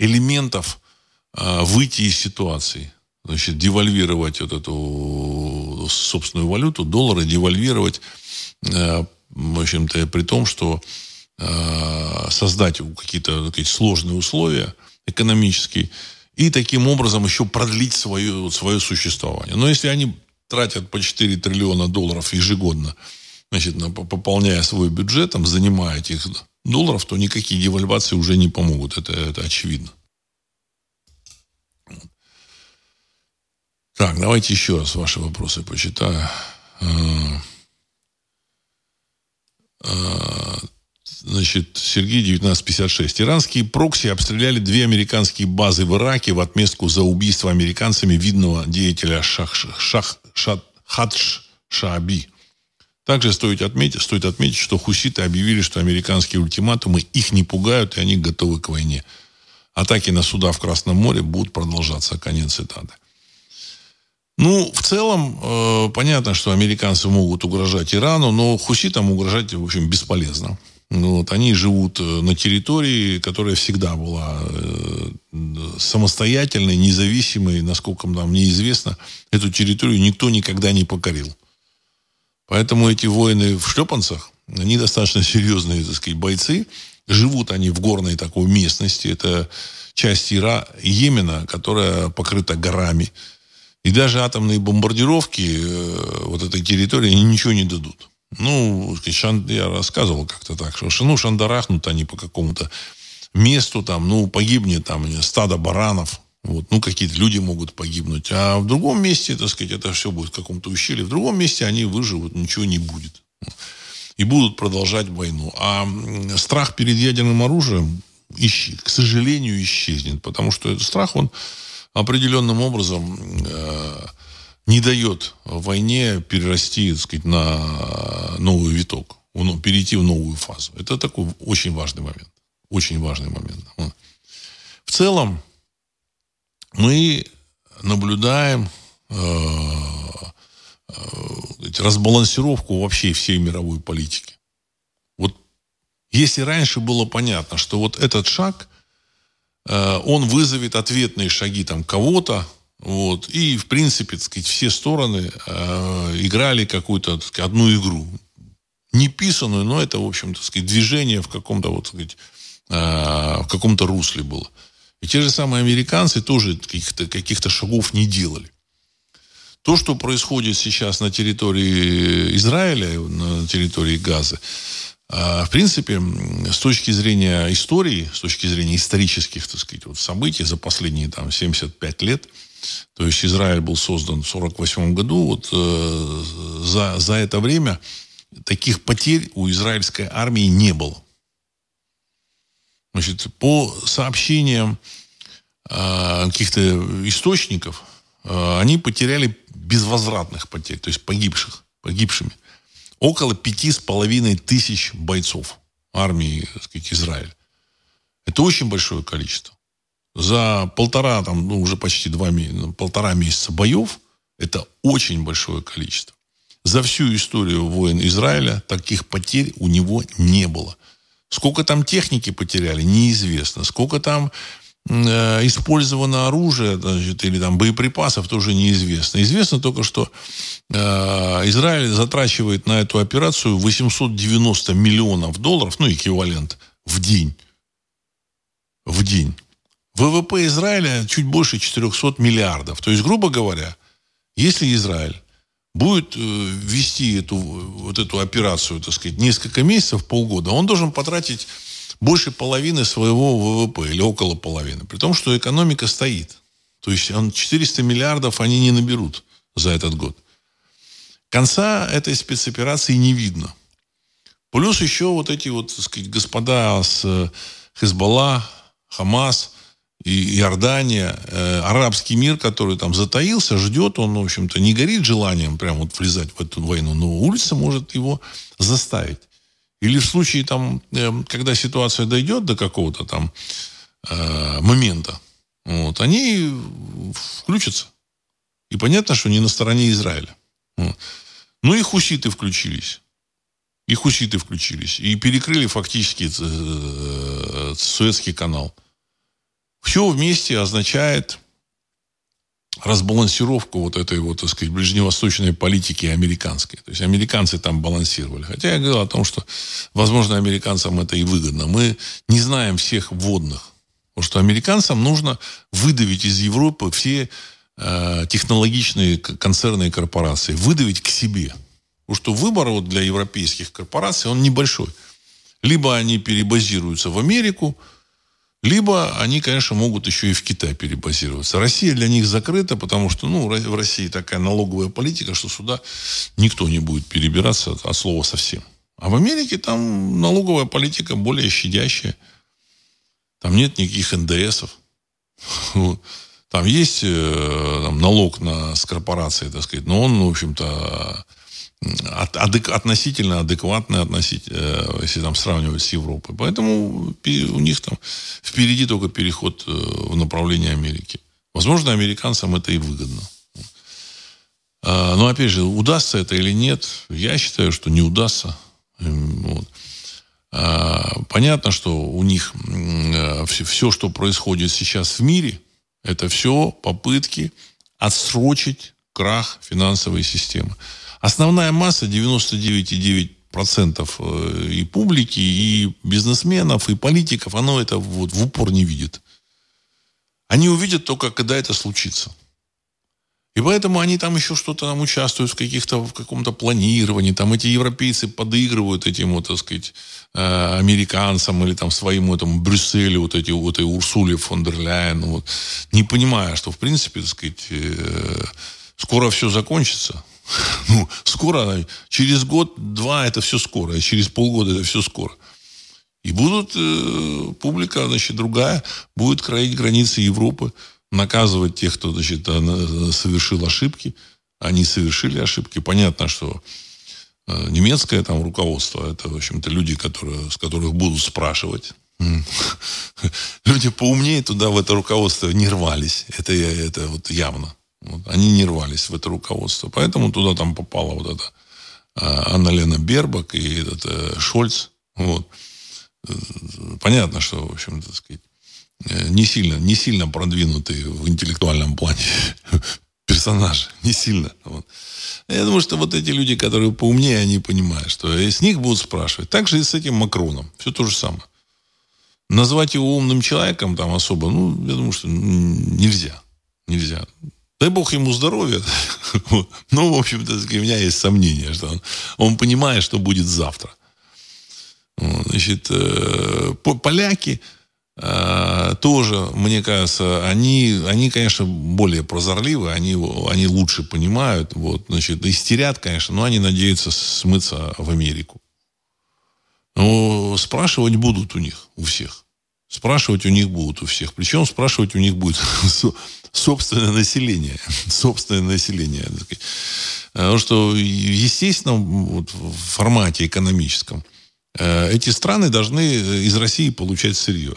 элементов э, выйти из ситуации. Значит, девальвировать вот эту собственную валюту, доллары, девальвировать, э, в общем-то, при том, что э, создать какие-то сложные условия экономические, и таким образом еще продлить свое, свое существование. Но если они тратят по 4 триллиона долларов ежегодно, значит, пополняя свой бюджет, там, занимая этих долларов, то никакие девальвации уже не помогут. Это, это очевидно. Так, давайте еще раз ваши вопросы почитаю. Значит, Сергей 1956. Иранские прокси обстреляли две американские базы в Ираке в отместку за убийство американцами видного деятеля Шах, Шах, Шат, Хадж Шааби. Также стоит отметить, стоит отметить, что хуситы объявили, что американские ультиматумы их не пугают, и они готовы к войне. Атаки на суда в Красном море будут продолжаться. Конец цитаты. Ну, в целом, э, понятно, что американцы могут угрожать Ирану, но хуситам угрожать, в общем, бесполезно. Ну, вот, они живут э, на территории, которая всегда была э, самостоятельной, независимой, насколько нам неизвестно. Эту территорию никто никогда не покорил. Поэтому эти воины в шлепанцах, они достаточно серьезные, так сказать, бойцы. Живут они в горной такой местности. Это часть Ира, Йемена, которая покрыта горами. И даже атомные бомбардировки э, вот этой территории они ничего не дадут. Ну, я рассказывал как-то так, что ну, шандарахнут они по какому-то месту, там, ну, погибнет там стадо баранов, вот, ну, какие-то люди могут погибнуть. А в другом месте, так сказать, это все будет в каком-то ущелье. В другом месте они выживут, ничего не будет. И будут продолжать войну. А страх перед ядерным оружием, к сожалению, исчезнет. Потому что этот страх, он определенным образом э, не дает войне перерасти, так сказать, на новый виток, перейти в новую фазу. Это такой очень важный момент. Очень важный момент. В целом, мы наблюдаем э, э, разбалансировку вообще всей мировой политики. Вот если раньше было понятно, что вот этот шаг, э, он вызовет ответные шаги там кого-то, Вот. И, в принципе, так сказать, все стороны э, играли какую-то сказать, одну игру. Не писанную, но это, в общем, так сказать, движение в каком-то, вот, сказать, э, в каком-то русле было. И те же самые американцы тоже каких-то каких шагов не делали. То, что происходит сейчас на территории Израиля, на территории Газа, а, в принципе, с точки зрения истории, с точки зрения исторических, так сказать, вот событий за последние там 75 лет, то есть Израиль был создан в 48 году, вот э, за, за это время таких потерь у израильской армии не было. Значит, по сообщениям э, каких-то источников, э, они потеряли безвозвратных потерь, то есть погибших, погибшими около пяти с половиной тысяч бойцов армии так сказать, Израиля. Это очень большое количество. За полтора, там, ну, уже почти два, ну, полтора месяца боев это очень большое количество. За всю историю войн Израиля таких потерь у него не было. Сколько там техники потеряли, неизвестно. Сколько там Э, использовано оружие значит, или там боеприпасов, тоже неизвестно. Известно только, что э, Израиль затрачивает на эту операцию 890 миллионов долларов, ну, эквивалент, в день. В день. ВВП Израиля чуть больше 400 миллиардов. То есть, грубо говоря, если Израиль будет э, вести эту, вот эту операцию, так сказать, несколько месяцев, полгода, он должен потратить больше половины своего ВВП или около половины. При том, что экономика стоит. То есть он 400 миллиардов они не наберут за этот год. Конца этой спецоперации не видно. Плюс еще вот эти вот, так сказать, господа с э, Хезбалла, Хамас и Иордания, э, арабский мир, который там затаился, ждет, он, в общем-то, не горит желанием прямо вот влезать в эту войну, но улица может его заставить. Или в случае, там, эм, когда ситуация дойдет до какого-то там э, момента, вот, они включатся. И понятно, что не на стороне Израиля. Вот. Ну и хуситы включились. И хуситы включились. И перекрыли фактически э, Суэцкий канал. Все вместе означает разбалансировку вот этой вот, так сказать, ближневосточной политики американской. То есть американцы там балансировали. Хотя я говорил о том, что, возможно, американцам это и выгодно. Мы не знаем всех вводных. Потому что американцам нужно выдавить из Европы все э, технологичные концерны и корпорации. Выдавить к себе. Потому что выбор вот для европейских корпораций, он небольшой. Либо они перебазируются в Америку, либо они, конечно, могут еще и в Китай перебазироваться. Россия для них закрыта, потому что ну, в России такая налоговая политика, что сюда никто не будет перебираться от слова совсем. А в Америке там налоговая политика более щадящая. Там нет никаких НДСов. *laughs* Там есть э, там, налог на, с корпорацией, так сказать, но он, в общем-то, от, адек, относительно адекватные, относительно, э, если там сравнивать с Европой. Поэтому у них там впереди только переход э, в направление Америки. Возможно, американцам это и выгодно. А, но опять же, удастся это или нет, я считаю, что не удастся. Вот. А, понятно, что у них все, что происходит сейчас в мире, это все попытки отсрочить крах финансовой системы основная масса, 99,9% э, и публики, и бизнесменов, и политиков, оно это вот в упор не видит. Они увидят только, когда это случится. И поэтому они там еще что-то там участвуют в каких-то в каком-то планировании. Там эти европейцы подыгрывают этим, вот, так сказать, э, американцам или там своему этому Брюсселю, вот эти вот этой Урсуле фон дер Ляйен, вот, не понимая, что в принципе, так сказать, э, скоро все закончится. *laughs* Ну, скоро, через год-два это все скоро, а через полгода это все скоро. И будут, э, публика, значит, другая, будет кроить границы Европы, наказывать тех, кто, значит, совершил ошибки. Они совершили ошибки. Понятно, что э, немецкое там руководство, это, в общем-то, люди, которые, с которых будут спрашивать. *laughs* Люди поумнее туда, в это руководство не рвались. Это, это вот явно. Вот, они не рвались в это руководство. Поэтому туда там попала вот эта а, Анна-Лена Бербак и этот э, Шольц. Вот. Понятно, что, в общем, так сказать, э, не сильно, не сильно продвинутые в интеллектуальном плане *laughs* персонажи. Не сильно. Вот. Я думаю, что вот эти люди, которые поумнее, они понимают, что с них будут спрашивать. Так же и с этим Макроном. Все то же самое. Назвать его умным человеком там особо, ну, я думаю, что нельзя. Нельзя. Дай бог ему здоровья. *laughs* Ну, в общем-то, у меня есть сомнения, что он, он понимает, что будет завтра. Значит, э, поляки э, тоже, мне кажется, они, они, конечно, более прозорливы, они, они лучше понимают. Вот, значит, истерят, конечно, но они надеются смыться в Америку. Но спрашивать будут у них, у всех. Спрашивать у них будут у всех. Причем спрашивать у них будет *laughs* собственное население. *laughs* Собственное население. Потому что, естественно, вот в формате экономическом э, эти страны должны из России получать сырье.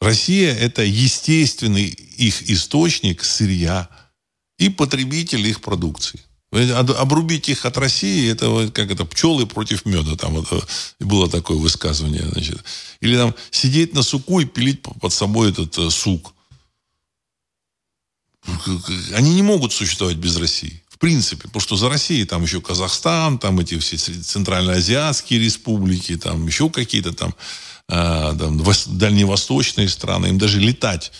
Россия – это естественный их источник сырья и потребитель их продукции. Обрубить их от России, это как это, пчелы против меда. Там вот, э, было такое высказывание. Значит. Или там сидеть на суку и пилить под собой этот э, сук. Они не могут существовать без России. В принципе. Потому что за Россией там еще Казахстан, там эти все центральноазиатские республики, там еще какие-то там, э, там дальневосточные страны. Им даже летать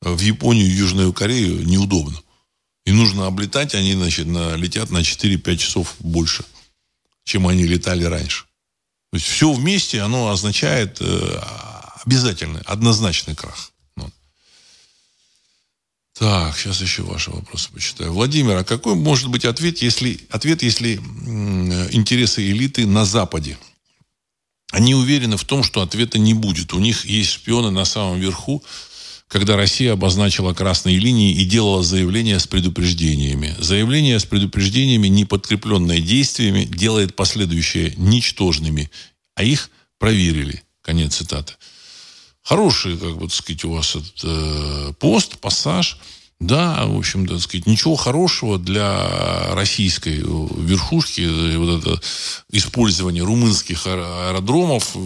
в Японию Южную Корею неудобно. И нужно облетать, они, значит, на, летят на 4-5 часов больше, чем они летали раньше. То есть все вместе, оно означает э, обязательный, однозначный крах. Так, сейчас еще ваши вопросы почитаю. Владимир, а какой может быть ответ, если, ответ, если интересы элиты на Западе? Они уверены в том, что ответа не будет. У них есть шпионы на самом верху, когда Россия обозначила красные линии и делала заявления с предупреждениями. Заявление с предупреждениями, не подкрепленное действиями, делает последующие ничтожными, а их проверили. Конец цитаты. Хороший, как бы, так сказать, у вас этот, э, пост, пассаж. Да, в общем, так сказать, ничего хорошего для российской верхушки, э, вот это использование румынских аэродромов э,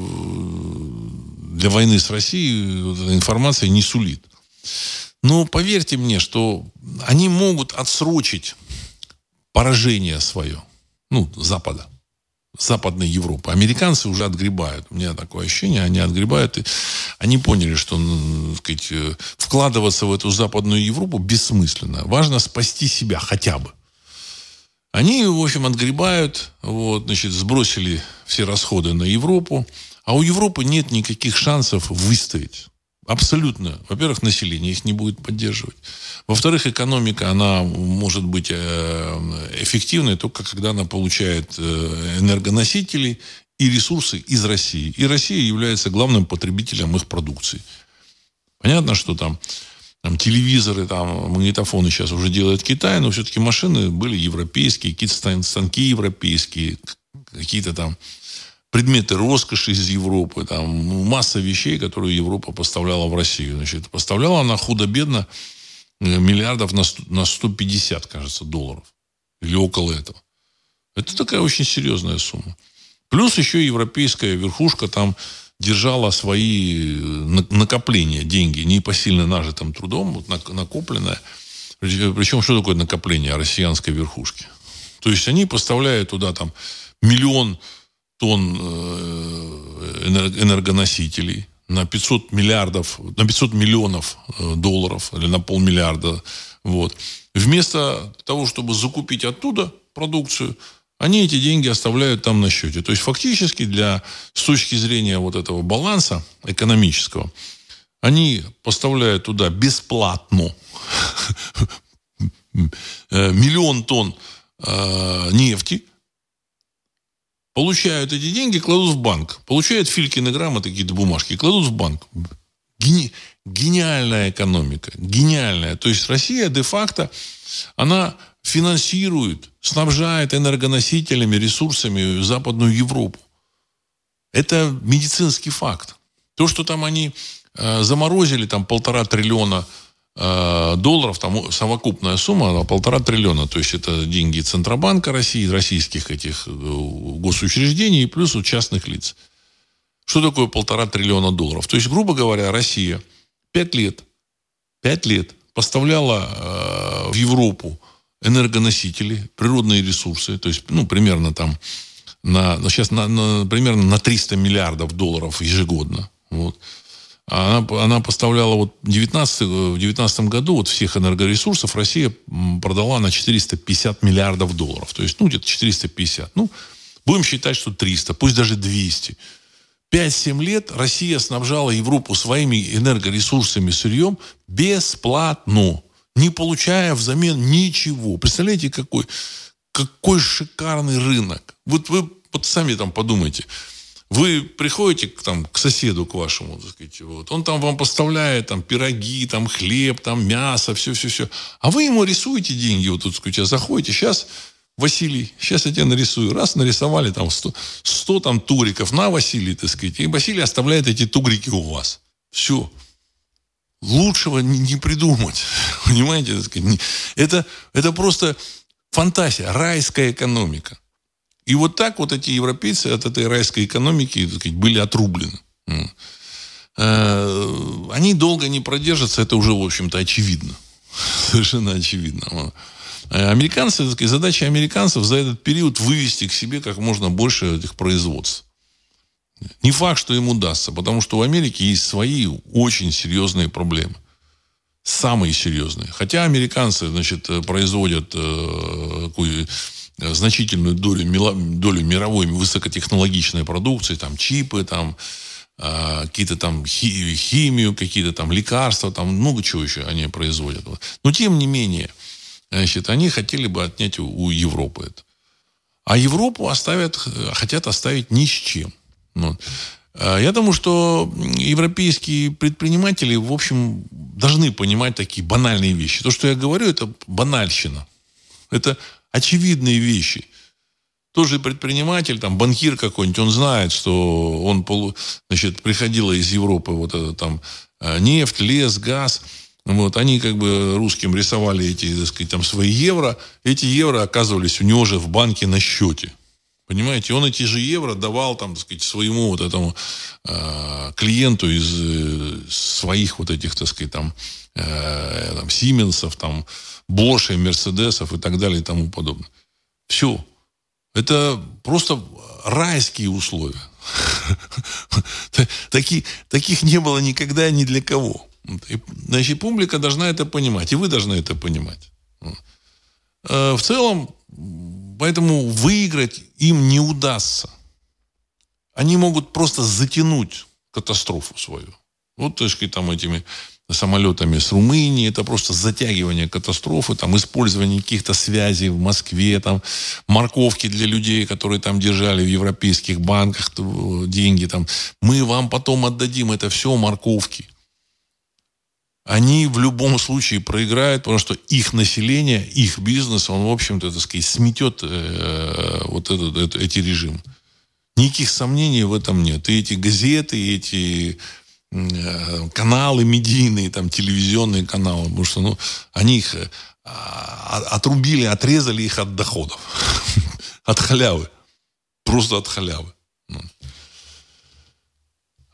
для войны с Россией вот эта информация не сулит. Но поверьте мне, что они могут отсрочить поражение свое, ну, Запада, Западной Европы. Американцы уже отгребают. У меня такое ощущение, они отгребают. И они поняли, что ну, сказать, э, вкладываться в эту Западную Европу бессмысленно. Важно спасти себя хотя бы. Они, в общем, отгребают, вот, значит, сбросили все расходы на Европу. А у Европы нет никаких шансов выстоять. Абсолютно. Во-первых, население их не будет поддерживать. Во-вторых, экономика, она может быть э, эффективной только когда она получает э, энергоносители и ресурсы из России. И Россия является главным потребителем их продукции. Понятно, что там, там телевизоры, там магнитофоны сейчас уже делает Китай, но все-таки машины были европейские, какие-то станки европейские, какие-то там предметы роскоши из Европы, там масса вещей, которые Европа поставляла в Россию. Значит, поставляла она худо-бедно э, миллиардов на, 100, на 150, кажется, долларов. Или около этого. Это такая очень серьезная сумма. Плюс еще европейская верхушка там держала свои э, накопления, деньги, непосильно нажитым трудом, вот накопленное. Причем, что такое накопление россиянской верхушки? То есть они поставляют туда там миллион тонн э, энергоносителей на 500 миллиардов, на 500 миллионов э, долларов или на полмиллиарда. Вот. Вместо того, чтобы закупить оттуда продукцию, они эти деньги оставляют там на счете. То есть фактически для, с точки зрения вот этого баланса экономического, они поставляют туда бесплатно э, *laughs* миллион тонн нефти, получают эти деньги, кладут в банк. Получают Филькины грамоты, какие-то бумажки, кладут в банк. Гени... Гениальная экономика. Гениальная. То есть Россия де-факто, она финансирует, снабжает энергоносителями, ресурсами Западную Европу. Это медицинский факт. То, что там они э, заморозили там полтора триллиона долларов, там совокупная сумма полтора триллиона. То есть это деньги Центробанка России, российских этих э, госучреждений плюс у частных лиц. Что такое полтора триллиона долларов? То есть, грубо говоря, Россия пять лет, пять лет поставляла э, в Европу энергоносители, природные ресурсы, то есть, ну, примерно там, на, сейчас на, на, примерно на 300 миллиардов долларов ежегодно. Вот. Она, она поставляла вот 19, в 2019 году вот всех энергоресурсов Россия продала на 450 миллиардов долларов. То есть, ну, где-то 450. Ну, будем считать, что 300, пусть даже 200. 5-7 лет Россия снабжала Европу своими энергоресурсами, сырьем бесплатно, не получая взамен ничего. Представляете, какой, какой шикарный рынок. Вот вы вот сами там подумайте. Вы приходите к, там, к соседу, к вашему, так сказать, вот, он там вам поставляет там, пироги, там, хлеб, там, мясо, все-все-все. А вы ему рисуете деньги, вот тут, сказать, заходите, сейчас Василий, сейчас я тебе нарисую. Раз нарисовали там 100, 100 там туриков на Василий, так сказать. И Василий оставляет эти тугрики у вас. Все. Лучшего не, не придумать. *laughs* Понимаете? Так. Это, это просто фантазия, райская экономика. И вот так вот эти европейцы от этой райской экономики сказать, были отрублены. Э, они долго не продержатся, это уже, в общем-то, очевидно. *laughs* Совершенно очевидно. Э, американцы, задача американцев за этот период вывести к себе как можно больше этих производств. Не факт, что им удастся, потому что в Америке есть свои очень серьезные проблемы. Самые серьезные. Хотя американцы, значит, производят э, значительную долю, долю мировой высокотехнологичной продукции, там чипы, там э, какие-то там химию, какие-то там лекарства, там много чего еще они производят. Но тем не менее, Значит, они хотели бы отнять у, у Европы это. А Европу оставят, хотят оставить ни с чем. Вот. А я думаю, что европейские предприниматели, в общем, должны понимать такие банальные вещи. То, что я говорю, это банальщина. Это очевидные вещи. Тот же предприниматель, там, банкир какой-нибудь, он знает, что он полу, значит, приходила из Европы вот это там э, нефть, лес, газ – вот, они как бы русским рисовали эти, так сказать, там свои евро. Эти евро оказывались у него же в банке на счете. Понимаете, он эти же евро давал, там, так сказать, своему вот этому э, клиенту из э, своих вот этих, так сказать, там, э, там Сименсов, там, Бошей, Мерседесов и так далее и тому подобное. Все. Это просто райские условия. *laughs* Таких, таких не было никогда ни для кого. Значит, публика должна это понимать, и вы должны это понимать. Э, в целом, поэтому выиграть им не удастся. Они могут просто затянуть катастрофу свою. Вот, так сказать, там этими самолетами с Румынии, это просто затягивание катастрофы, там использование каких-то связей в Москве, там морковки для людей, которые там держали в европейских банках деньги, там мы вам потом отдадим, это все морковки они в любом случае проиграют, потому что их население, их бизнес, он, в общем-то, так сказать, сметет э, вот этот, этот, эти режимы. Никаких сомнений в этом нет. И эти газеты, и эти каналы медийные, там, телевизионные каналы, потому что, ну, они их э, отрубили, отрезали их от доходов. *laughs* От халявы. Просто от халявы. Ну.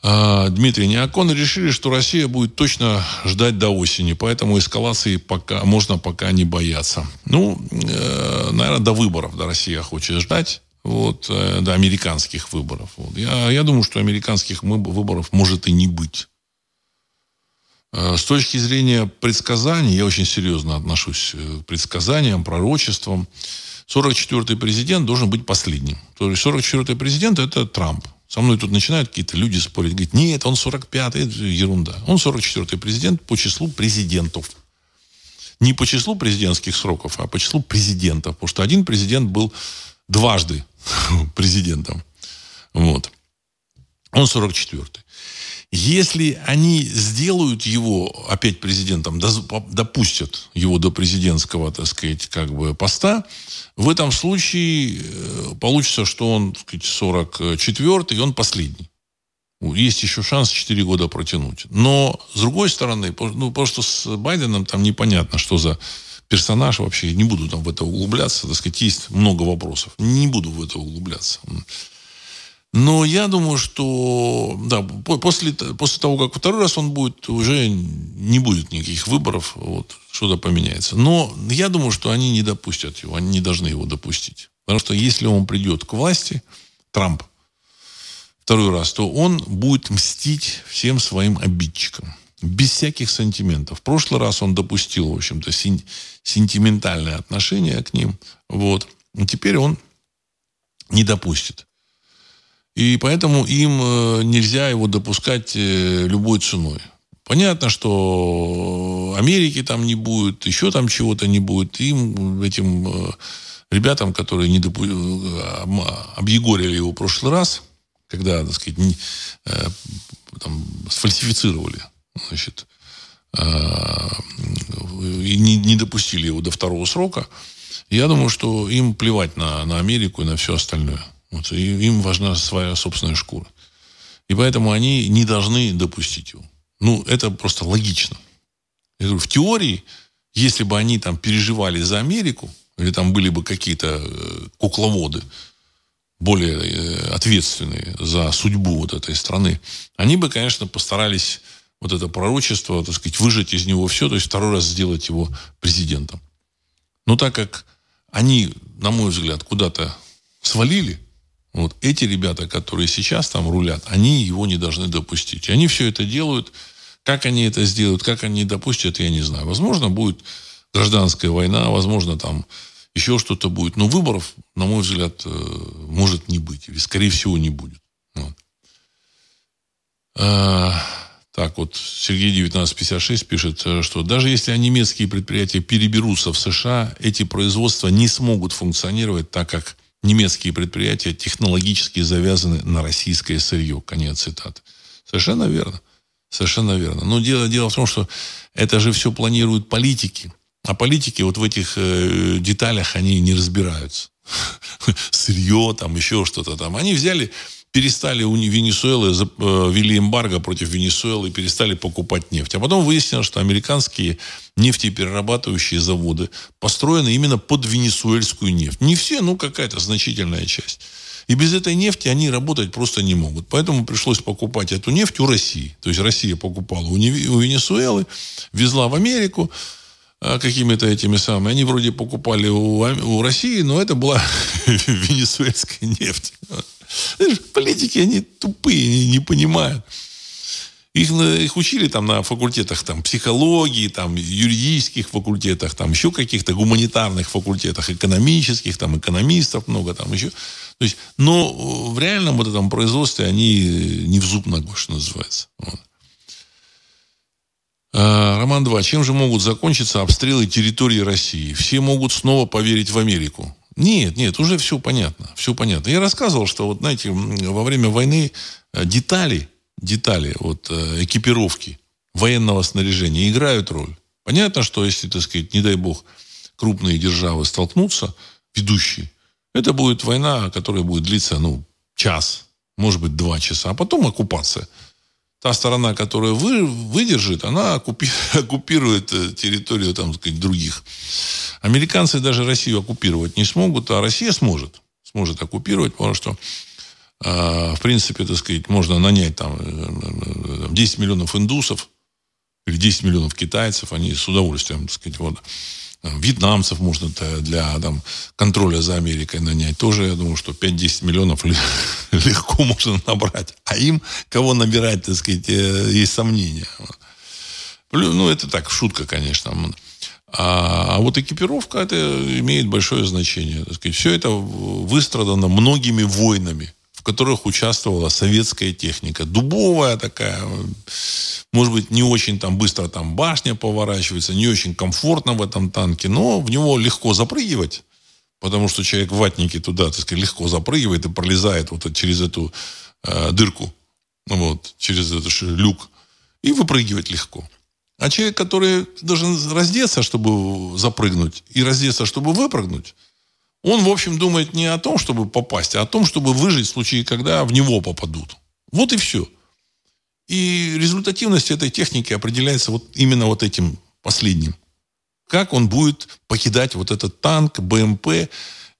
А, Дмитрий Неокон решили, что Россия будет точно ждать до осени, поэтому эскалации пока, можно пока не бояться. Ну, э, наверное, до выборов до Россия хочет ждать, вот, э, до американских выборов. Вот. Я, я думаю, что американских выборов может и не быть. Э, с точки зрения предсказаний, я очень серьезно отношусь к предсказаниям, пророчествам. 44-й президент должен быть последним. То есть 44-й президент – это Трамп. Со мной тут начинают какие-то люди спорить. Говорят, нет, он 45-й, это ерунда. Он 44-й президент по числу президентов. Не по числу президентских сроков, а по числу президентов. Потому что один президент был дважды *laughs* президентом. Вот. Он 44-й. Если они сделают его опять президентом, допустят его до президентского, так сказать, как бы поста, в этом случае э, получится, что он, так сказать, 44 и он последний. Есть еще шанс 4 года протянуть. Но, с другой стороны, ну, просто с Байденом там непонятно, что за персонаж вообще. Не буду там в это углубляться. Так сказать, есть много вопросов. Не буду в это углубляться. Но я думаю, что да, после, после того, как второй раз он будет, уже не будет никаких выборов, вот, что-то поменяется. Но я думаю, что они не допустят его, они не должны его допустить. Потому что если он придет к власти, Трамп, второй раз, то он будет мстить всем своим обидчикам. Без всяких сантиментов. В прошлый раз он допустил, в общем-то, сен- сентиментальное отношение к ним. Вот. И теперь он не допустит. И поэтому им э, нельзя его допускать э, любой ценой. Понятно, что Америки там не будет, еще там чего-то не будет. Им, этим э, ребятам, которые не допу... объегорили его в прошлый раз, когда, так сказать, не, там, сфальсифицировали, значит, и не, не допустили его до второго срока, я думаю, что им плевать на, на Америку и на все остальное. Вот, и им важна своя собственная шкура. И поэтому они не должны допустить его. Ну, это просто логично. Я говорю, в теории, если бы они там переживали за Америку, или там были бы какие-то э, кукловоды, более э, ответственные за судьбу вот этой страны, они бы, конечно, постарались вот это пророчество, так сказать, выжать из него все, то есть второй раз сделать его президентом. Но так как они, на мой взгляд, куда-то свалили, вот эти ребята, которые сейчас там рулят, они его не должны допустить. И они все это делают. Как они это сделают, как они допустят, я не знаю. Возможно, будет гражданская война, возможно, там еще что-то будет. Но выборов, на мой взгляд, э, может не быть. Или, скорее всего, не будет. Вот. Так вот, Сергей 1956 пишет, э, что даже если немецкие предприятия переберутся в США, эти производства не смогут функционировать так, как немецкие предприятия технологически завязаны на российское сырье. Конец цитаты. Совершенно верно. Совершенно верно. Но дело, дело в том, что это же все планируют политики. А политики вот в этих э, деталях, они не разбираются. *laughs* Сырье, там еще что-то там. Они взяли перестали у Венесуэлы, э, ввели эмбарго против Венесуэлы перестали покупать нефть. А потом выяснилось, что американские нефтеперерабатывающие заводы построены именно под венесуэльскую нефть. Не все, но какая-то значительная часть. И без этой нефти они работать просто не могут. Поэтому пришлось покупать эту нефть у России. То есть Россия покупала у Венесуэлы, везла в Америку э, какими-то этими самыми. Они вроде покупали у, у России, но это была *laughs* венесуэльская нефть. Политики, они тупые, они не понимают. Их, их учили там на факультетах там, психологии, там, юридических факультетах, там, еще каких-то гуманитарных факультетах, экономических, там, экономистов много там еще. То есть, но в реальном вот этом производстве они не в зуб ногой, что называется. Вот. А, Роман 2. Чем же могут закончиться обстрелы территории России? Все могут снова поверить в Америку. Нет, нет, уже все понятно. Все понятно. Я рассказывал, что вот, знаете, во время войны э, детали, детали вот, э, экипировки военного снаряжения играют роль. Понятно, что если, так сказать, не дай бог, крупные державы столкнутся, ведущие, это будет война, которая будет длиться, ну, час, может быть, два часа, а потом оккупация – та сторона, которая вы, выдержит, она оккупи, *laughs* оккупирует э, территорию там, сказать, других. Американцы даже Россию оккупировать не смогут, а Россия сможет. Сможет оккупировать, потому что э, в принципе, так сказать, можно нанять там 10 э, миллионов индусов или 10 миллионов китайцев, они с удовольствием, так сказать, вот, Вьетнамцев можно для там, контроля за Америкой нанять. Тоже, я думаю, что 5-10 миллионов *laughs* легко можно набрать. А им кого набирать, так сказать, э, есть сомнения. Ну, это так, шутка, конечно. А, а вот экипировка, это имеет большое значение. Так сказать, все это выстрадано многими войнами которых участвовала советская техника. Дубовая такая, может быть, не очень там быстро там башня поворачивается, не очень комфортно в этом танке, но в него легко запрыгивать, потому что человек в ватнике туда, так сказать, легко запрыгивает и пролезает вот через эту э, дырку, вот, через этот люк, и выпрыгивать легко. А человек, который должен раздеться, чтобы запрыгнуть, и раздеться, чтобы выпрыгнуть, он, в общем, думает не о том, чтобы попасть, а о том, чтобы выжить в случае, когда в него попадут. Вот и все. И результативность этой техники определяется вот именно вот этим последним. Как он будет покидать вот этот танк, БМП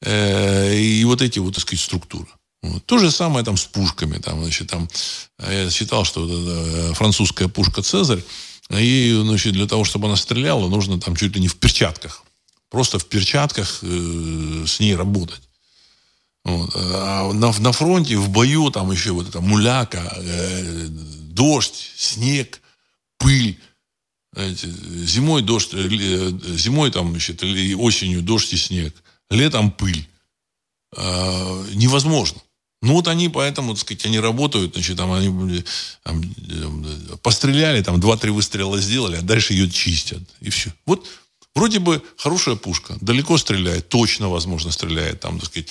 э, и вот эти вот, так сказать, структуры. Вот. То же самое там с пушками. Там, значит, там, я считал, что э, французская пушка «Цезарь», и значит, для того, чтобы она стреляла, нужно там чуть ли не в перчатках. Просто в перчатках э, с ней работать. Вот. А на, на фронте, в бою, там еще вот это муляка, э, дождь, снег, пыль. Знаете, зимой дождь, э, э зимой там, значит, осенью дождь и снег. Летом пыль. Э, невозможно. Ну вот они поэтому, так сказать, они работают, значит, там они там, постреляли, там два-три выстрела сделали, а дальше ее чистят. И все. Вот вроде бы хорошая пушка, далеко стреляет, точно, возможно, стреляет. Там, так сказать,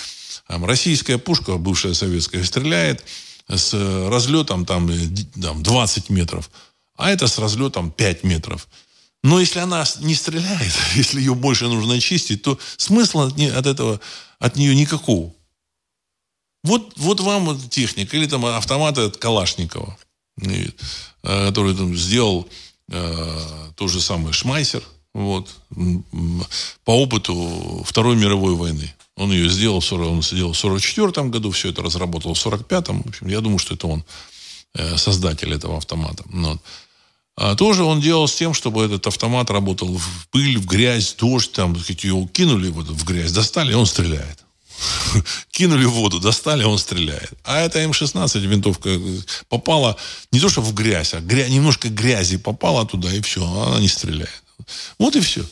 российская пушка, бывшая советская, стреляет с разлетом там, там 20 метров, а это с разлетом 5 метров. Но если она не стреляет, *laughs* если ее больше нужно чистить, то смысла от, от этого, от нее никакого. Вот, вот вам техника. Или там автоматы от Калашникова, э, который там сделал э, тот же самый Шмайсер. Вот, по опыту Второй мировой войны. Он ее сделал, он сделал в 44 году, все это разработал в 45-м. В общем, я думаю, что это он э, создатель этого автомата. Ну вот. А тоже он делал с тем, чтобы этот автомат работал в пыль, в грязь, дождь, там, сказать, его кинули вот в грязь, достали, он стреляет. *laughs* кинули в воду, достали, он стреляет. А эта М-16 винтовка попала не то, что в грязь, а гря... немножко грязи попала туда, и все, она не стреляет. Вот и все.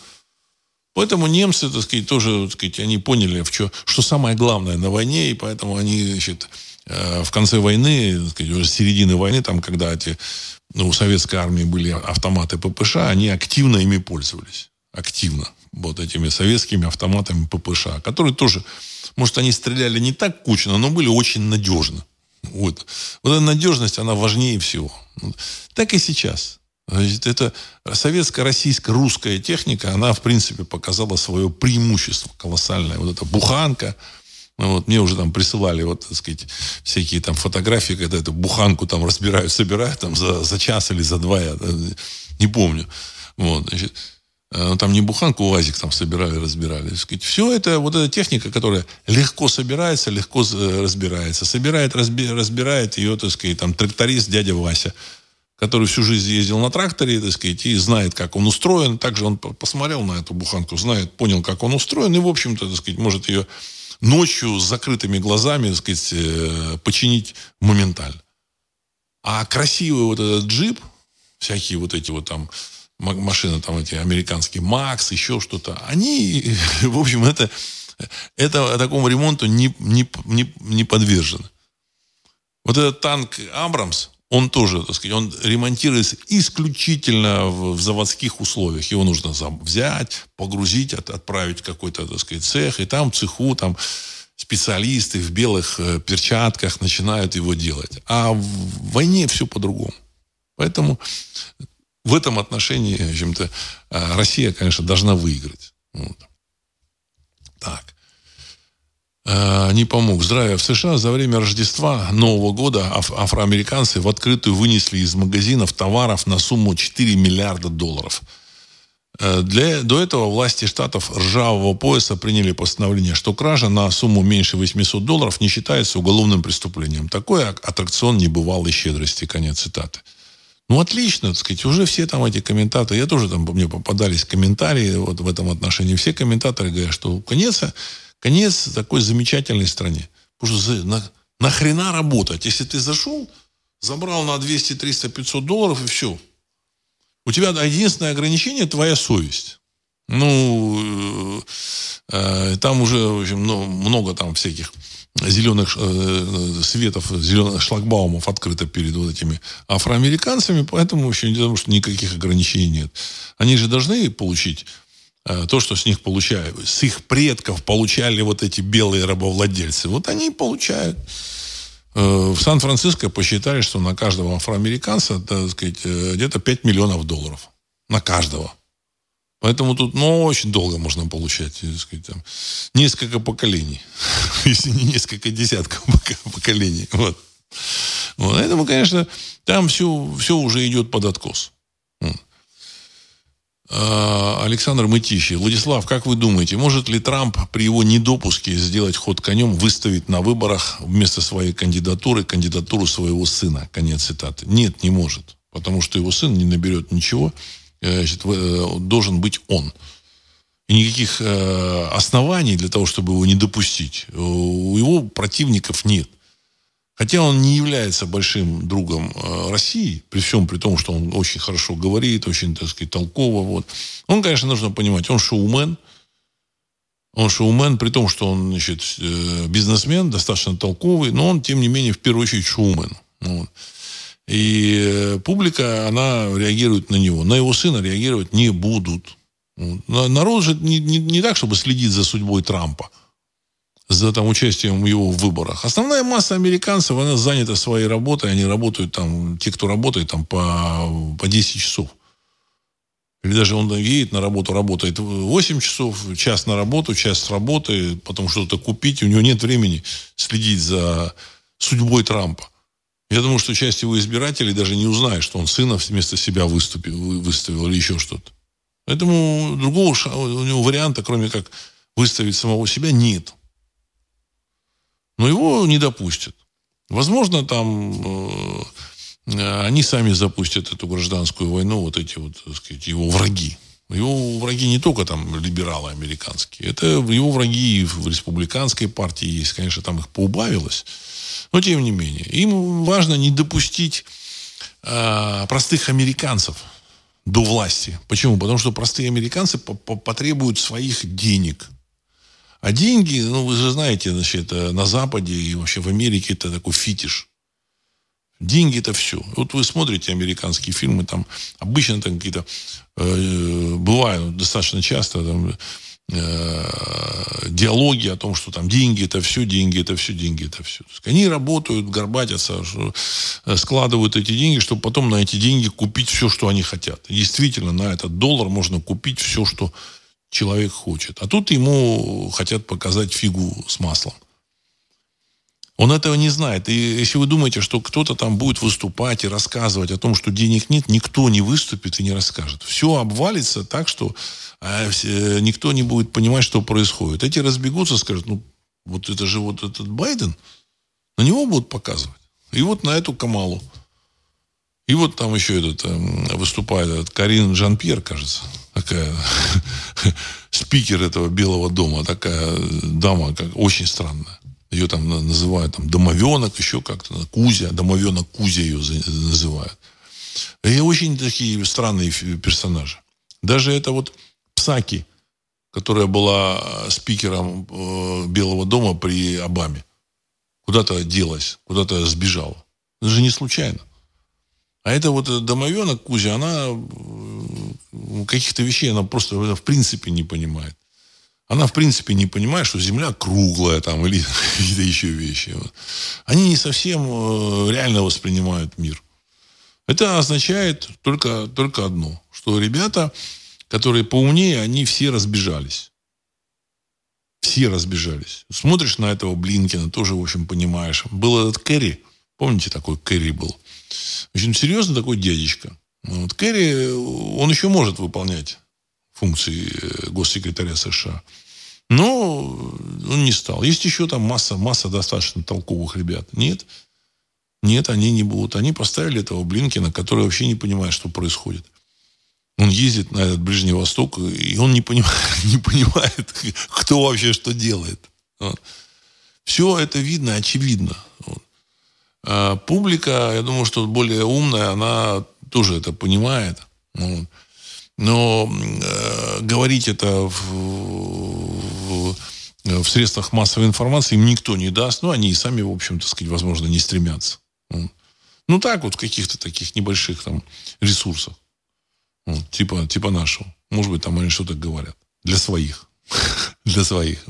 Поэтому немцы, так сказать, тоже, так сказать, они поняли, в что, что самое главное на войне, и поэтому они, значит, э, в конце войны, так сказать, уже с середины войны, там, когда эти, ну, у советской армии были автоматы ППШ, они активно ими пользовались. Активно. Вот этими советскими автоматами ППШ, которые тоже может, они стреляли не так кучно, но были очень надежны. Вот. вот эта надежность, она важнее всего. Так и сейчас. Значит, это советская, российская, русская техника, она, в принципе, показала свое преимущество колоссальное. Вот эта буханка, ну, вот, мне уже там присылали, вот, так сказать, всякие там фотографии, когда эту буханку там разбирают, собирают там за, за час или за два, я не помню. Вот, значит, Э, ну, там не буханку УАЗик там собирали, разбирали. Все это, вот эта техника, которая легко собирается, легко э, разбирается. Собирает, разби, разбирает ее, так сказать, там, тракторист дядя Вася, который всю жизнь ездил на тракторе, так сказать, и знает, как он устроен. Также он посмотрел на эту буханку, знает, понял, как он устроен, и, в общем-то, так сказать, может ее ночью с закрытыми глазами, так сказать, э, починить моментально. А красивый вот этот джип, всякие вот эти вот там машины, там эти американские Макс, еще что-то, они, *laughs* в общем, это, это такому ремонту не, не, не, не подвержены. Вот этот танк Абрамс, он тоже, так сказать, он ремонтируется исключительно в, в заводских условиях. Его нужно взять, погрузить, от, отправить в какой-то, так сказать, цех, и там в цеху, там специалисты в белых э, перчатках начинают его делать. А в войне все по-другому. Поэтому в этом отношении, в общем-то, а, Россия, конечно, должна выиграть. Вот. Так. А, не помог. Здравия. В США за время Рождества Нового года аф- афроамериканцы в открытую вынесли из магазинов товаров на сумму 4 миллиарда долларов. Э, для, до этого власти штатов ржавого пояса приняли постановление, что кража на сумму меньше 800 долларов не считается уголовным преступлением. Такой аттракцион небывалой щедрости. Конец цитаты. Ну, отлично, так сказать, уже все там эти комментаторы, я тоже там, мне попадались комментарии вот в этом отношении, все комментаторы говорят, что конец, конец такой замечательной стране. Потому что на, нахрена работать? Если ты зашел, забрал на 200, 300, 500 долларов и все. У тебя единственное ограничение – твоя совесть. Ну, э, э, там уже, в общем, ну, много там всяких зеленых э, светов, зеленых шлагбаумов открыто перед вот этими афроамериканцами, поэтому вообще не потому, что никаких ограничений нет. Они же должны получить э, то, что с них получают. С их предков получали вот эти белые рабовладельцы. Вот они и получают. Э, в Сан-Франциско посчитали, что на каждого афроамериканца, так сказать, э, где-то 5 миллионов долларов. На каждого. Поэтому тут, ну, очень долго можно получать, так сказать, там, несколько поколений. *laughs* Если не несколько десятков поколений. Вот. Поэтому, конечно, там все, все уже идет под откос. А, Александр Мытищи. Владислав, как вы думаете, может ли Трамп при его недопуске сделать ход конем, выставить на выборах вместо своей кандидатуры кандидатуру своего сына? Конец цитаты. Нет, не может. Потому что его сын не наберет ничего. Э, значит, э, должен быть он. И никаких э, оснований для того, чтобы его не допустить, у его противников нет. Хотя он не является большим другом э, России, при всем при том, что он очень хорошо говорит, очень, так сказать, толково. Вот. Он, конечно, нужно понимать, он шоумен. Он шоумен, при том, что он, значит, э, бизнесмен, достаточно толковый, но он, тем не менее, в первую очередь шоумен. Вот. И э, публика, она реагирует на него. На его сына реагировать не будут. Вот. Народ же не, не, не так, чтобы следить за судьбой Трампа за там, участием его в выборах. Основная масса американцев, она занята своей работой, они работают там, те, кто работает там по, по 10 часов. Или даже он едет на работу, работает 8 часов, час на работу, час с работы, потом что-то купить. У него нет времени следить за судьбой Трампа. Я думаю, что часть его избирателей даже не узнает, что он сына вместо себя выступил, выставил или еще что-то. Поэтому другого у него варианта, кроме как выставить самого себя, нет. Но его не допустят. Возможно, там э, они сами запустят эту гражданскую войну, вот эти вот, так сказать, его враги. Его враги не только там либералы американские, это его враги и в республиканской партии есть, конечно, там их поубавилось, но тем не менее. Им важно не допустить э, простых американцев до власти. Почему? Потому что простые американцы потребуют своих денег. А деньги, ну, вы же знаете, значит, на Западе и вообще в Америке это такой фитиш. Деньги это все. Вот вы смотрите американские фильмы, там обычно там какие-то э, бывают достаточно часто там, э, диалоги о том, что там деньги это все, деньги это все, деньги это все. Они работают, горбатятся, э, складывают эти деньги, чтобы потом на эти деньги купить все, что они хотят. Действительно, на этот доллар можно купить все, что человек хочет. А тут ему хотят показать фигу с маслом. Он этого не знает. И если вы думаете, что кто-то там будет выступать и рассказывать о том, что денег нет, никто не выступит и не расскажет. Все обвалится так, что а, никто не будет понимать, что происходит. Эти разбегутся, скажут, ну, вот это же вот этот Байден, на него будут показывать. И вот на эту Камалу. И вот там еще этот э, выступает этот Карин Жан-Пьер, кажется такая *laughs* спикер этого Белого дома, такая дама, как, очень странная. Ее там называют там, домовенок, еще как-то, Кузя, домовенок Кузя ее называют. И очень такие странные персонажи. Даже это вот Псаки, которая была спикером э, Белого дома при Обаме, куда-то делась, куда-то сбежала. Это же не случайно. А это вот домовенок Кузя, она каких-то вещей она просто в принципе не понимает. Она в принципе не понимает, что Земля круглая там или *laughs* какие-то еще вещи. Они не совсем э, реально воспринимают мир. Это означает только, только одно, что ребята, которые поумнее, они все разбежались. Все разбежались. Смотришь на этого Блинкина, тоже, в общем, понимаешь. Был этот Керри, помните, такой Керри был? Очень серьезно такой дядечка. Ну, вот Керри, он еще может выполнять функции э, госсекретаря США. Но он не стал. Есть еще там масса, масса достаточно толковых ребят. Нет. Нет, они не будут. Они поставили этого Блинкина, который вообще не понимает, что происходит. Он ездит на этот Ближний Восток, и он не понимает, *laughs* не понимает кто вообще что делает. Все это видно, очевидно. А публика, я думаю, что более умная, она тоже это понимает. Ну, но э, говорить это в, в, в средствах массовой информации им никто не даст. Ну, они и сами, в общем-то, сказать, возможно, не стремятся. Ну, ну так вот, каких-то таких небольших там ресурсах. Ну, типа, типа нашего. Может быть, там они что-то говорят. Для своих. *laughs* Для своих.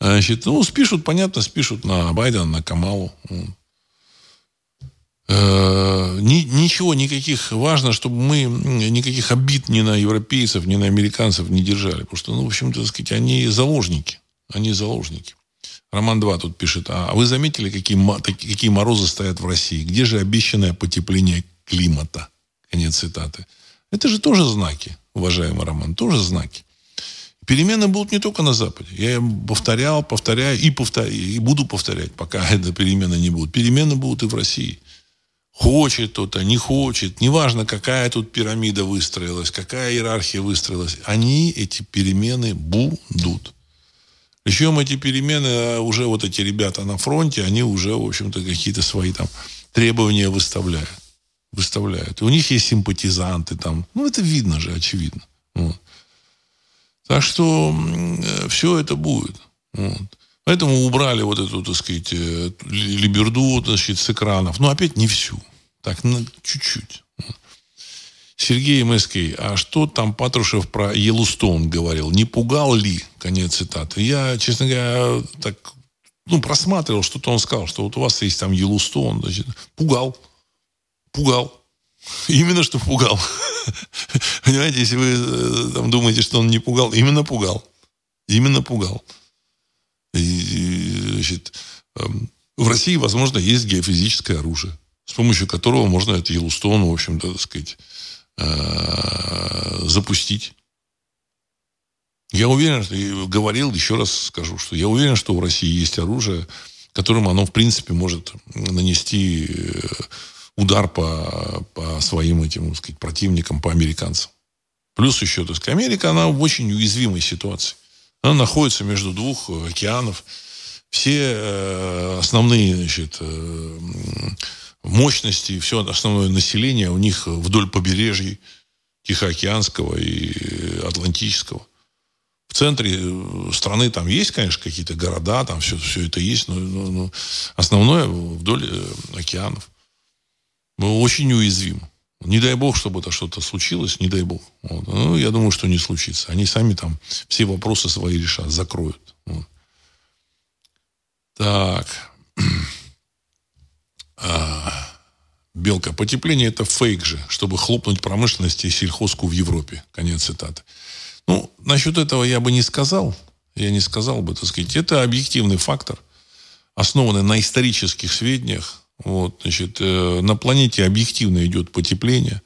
Значит, ну, спишут, понятно, спишут на Байдена, на Камалу. Э, ни, ничего, никаких, важно, чтобы мы никаких обид ни на европейцев, ни на американцев не держали. Потому что, ну, в общем-то, сказать, они заложники. Они заложники. Роман 2 тут пишет, а вы заметили, какие, какие морозы стоят в России? Где же обещанное потепление климата? Конец цитаты. Это же тоже знаки. уважаемый Роман, тоже знаки. Перемены будут не только на Западе. Я повторял, повторяю и, повторяю, и буду повторять, пока *laughs* это перемены не будут. Перемены будут и в России. Хочет кто-то, не хочет. Неважно, какая тут пирамида выстроилась, какая иерархия выстроилась. Они, эти перемены, будут. Причем эти перемены, а уже вот эти ребята на фронте, они уже, в общем-то, какие-то свои там требования выставляют. Выставляют. И у них есть симпатизанты там. Ну, это видно же, очевидно. Вот. Так что все это будет. Вот. Поэтому убрали вот эту, так сказать, э, либерду, значит, с экранов. Но опять не всю. Так, на чуть-чуть. Сергей Мэский, а что там Патрушев про Йеллоустоун говорил? Не пугал ли? Конец цитаты. Я, честно говоря, так ну, просматривал, что-то он сказал, что вот у вас есть там Йеллоустоун. Значит, пугал. Пугал. Именно что пугал. *laughs* Понимаете, если вы э, там, думаете, что он не пугал, именно пугал. Именно пугал. И, значит, эм, в России, возможно, есть геофизическое оружие, с помощью которого можно это Йеллоустоун, в общем-то, так сказать, Э, запустить. Я уверен, что говорил, еще раз скажу, что я уверен, что у России есть оружие, которым оно, в принципе, может нанести э, удар по, по своим этим, так сказать, противникам, по американцам. Плюс еще, так сказать, Америка, она в очень уязвимой ситуации. Она находится между двух океанов. Все э, основные, значит, мощности, все основное население у них вдоль побережья Тихоокеанского и Атлантического. В центре э, страны там есть, конечно, какие-то города, там все, все это есть, но, но, но основное вдоль э, океанов. Мы очень уязвимы. Не дай бог, чтобы это что-то случилось, не дай бог. Вот. Ну, я думаю, что не случится. Они сами там все вопросы свои решат, закроют. Вот. Так. *clears throat* А, Белка. Потепление это фейк же, чтобы хлопнуть промышленности и сельхозку в Европе. Конец цитаты. Ну, насчет этого я бы не сказал. Я не сказал бы, так сказать. Это объективный фактор, основанный на исторических сведениях. Вот, значит, э, на планете объективно идет потепление.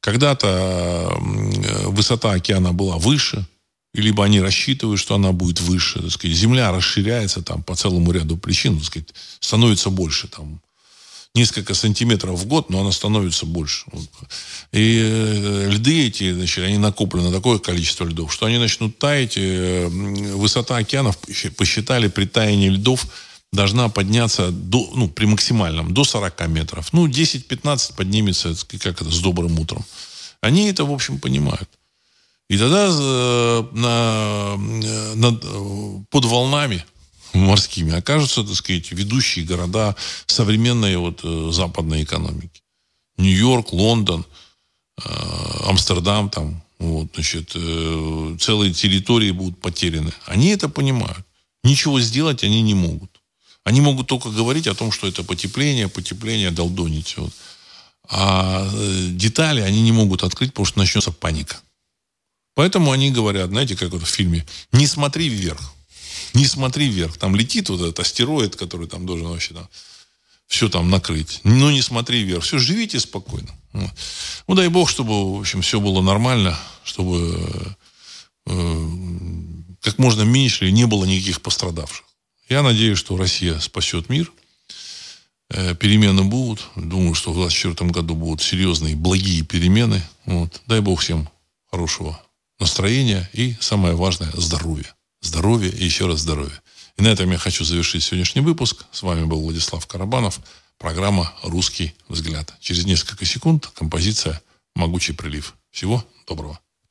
Когда-то э, высота океана была выше, либо они рассчитывают, что она будет выше. Так сказать. Земля расширяется там по целому ряду причин, так сказать, становится больше. Там, несколько сантиметров в год, но она становится больше. И э, льды эти, значит, они накоплены такое количество льдов, что они начнут таять. Э, высота океанов, посчитали, при таянии льдов должна подняться до, ну, при максимальном до 40 метров. Ну, 10-15 поднимется, как это, с добрым утром. Они это, в общем, понимают. И тогда э, на, на, под волнами морскими окажутся, так сказать, ведущие города современной вот э, западной экономики. Нью-Йорк, Лондон, э, Амстердам там, вот, значит, э, целые территории будут потеряны. Они это понимают. Ничего сделать они не могут. Они могут только говорить о том, что это потепление, потепление, долдонить. Вот. А детали они не могут открыть, потому что начнется паника. Поэтому они говорят, знаете, как вот в фильме, не смотри вверх не смотри вверх. Там летит вот этот астероид, который там должен вообще там все там накрыть. Ну, не смотри вверх. Все, живите спокойно. Ну, дай бог, чтобы, в общем, все было нормально, чтобы э, как можно меньше не было никаких пострадавших. Я надеюсь, что Россия спасет мир. Э, перемены будут. Думаю, что в 2024 году будут серьезные, благие перемены. Вот. Дай бог всем хорошего настроения и, самое важное, здоровья здоровья и еще раз здоровья. И на этом я хочу завершить сегодняшний выпуск. С вами был Владислав Карабанов. Программа «Русский взгляд». Через несколько секунд композиция «Могучий прилив». Всего доброго.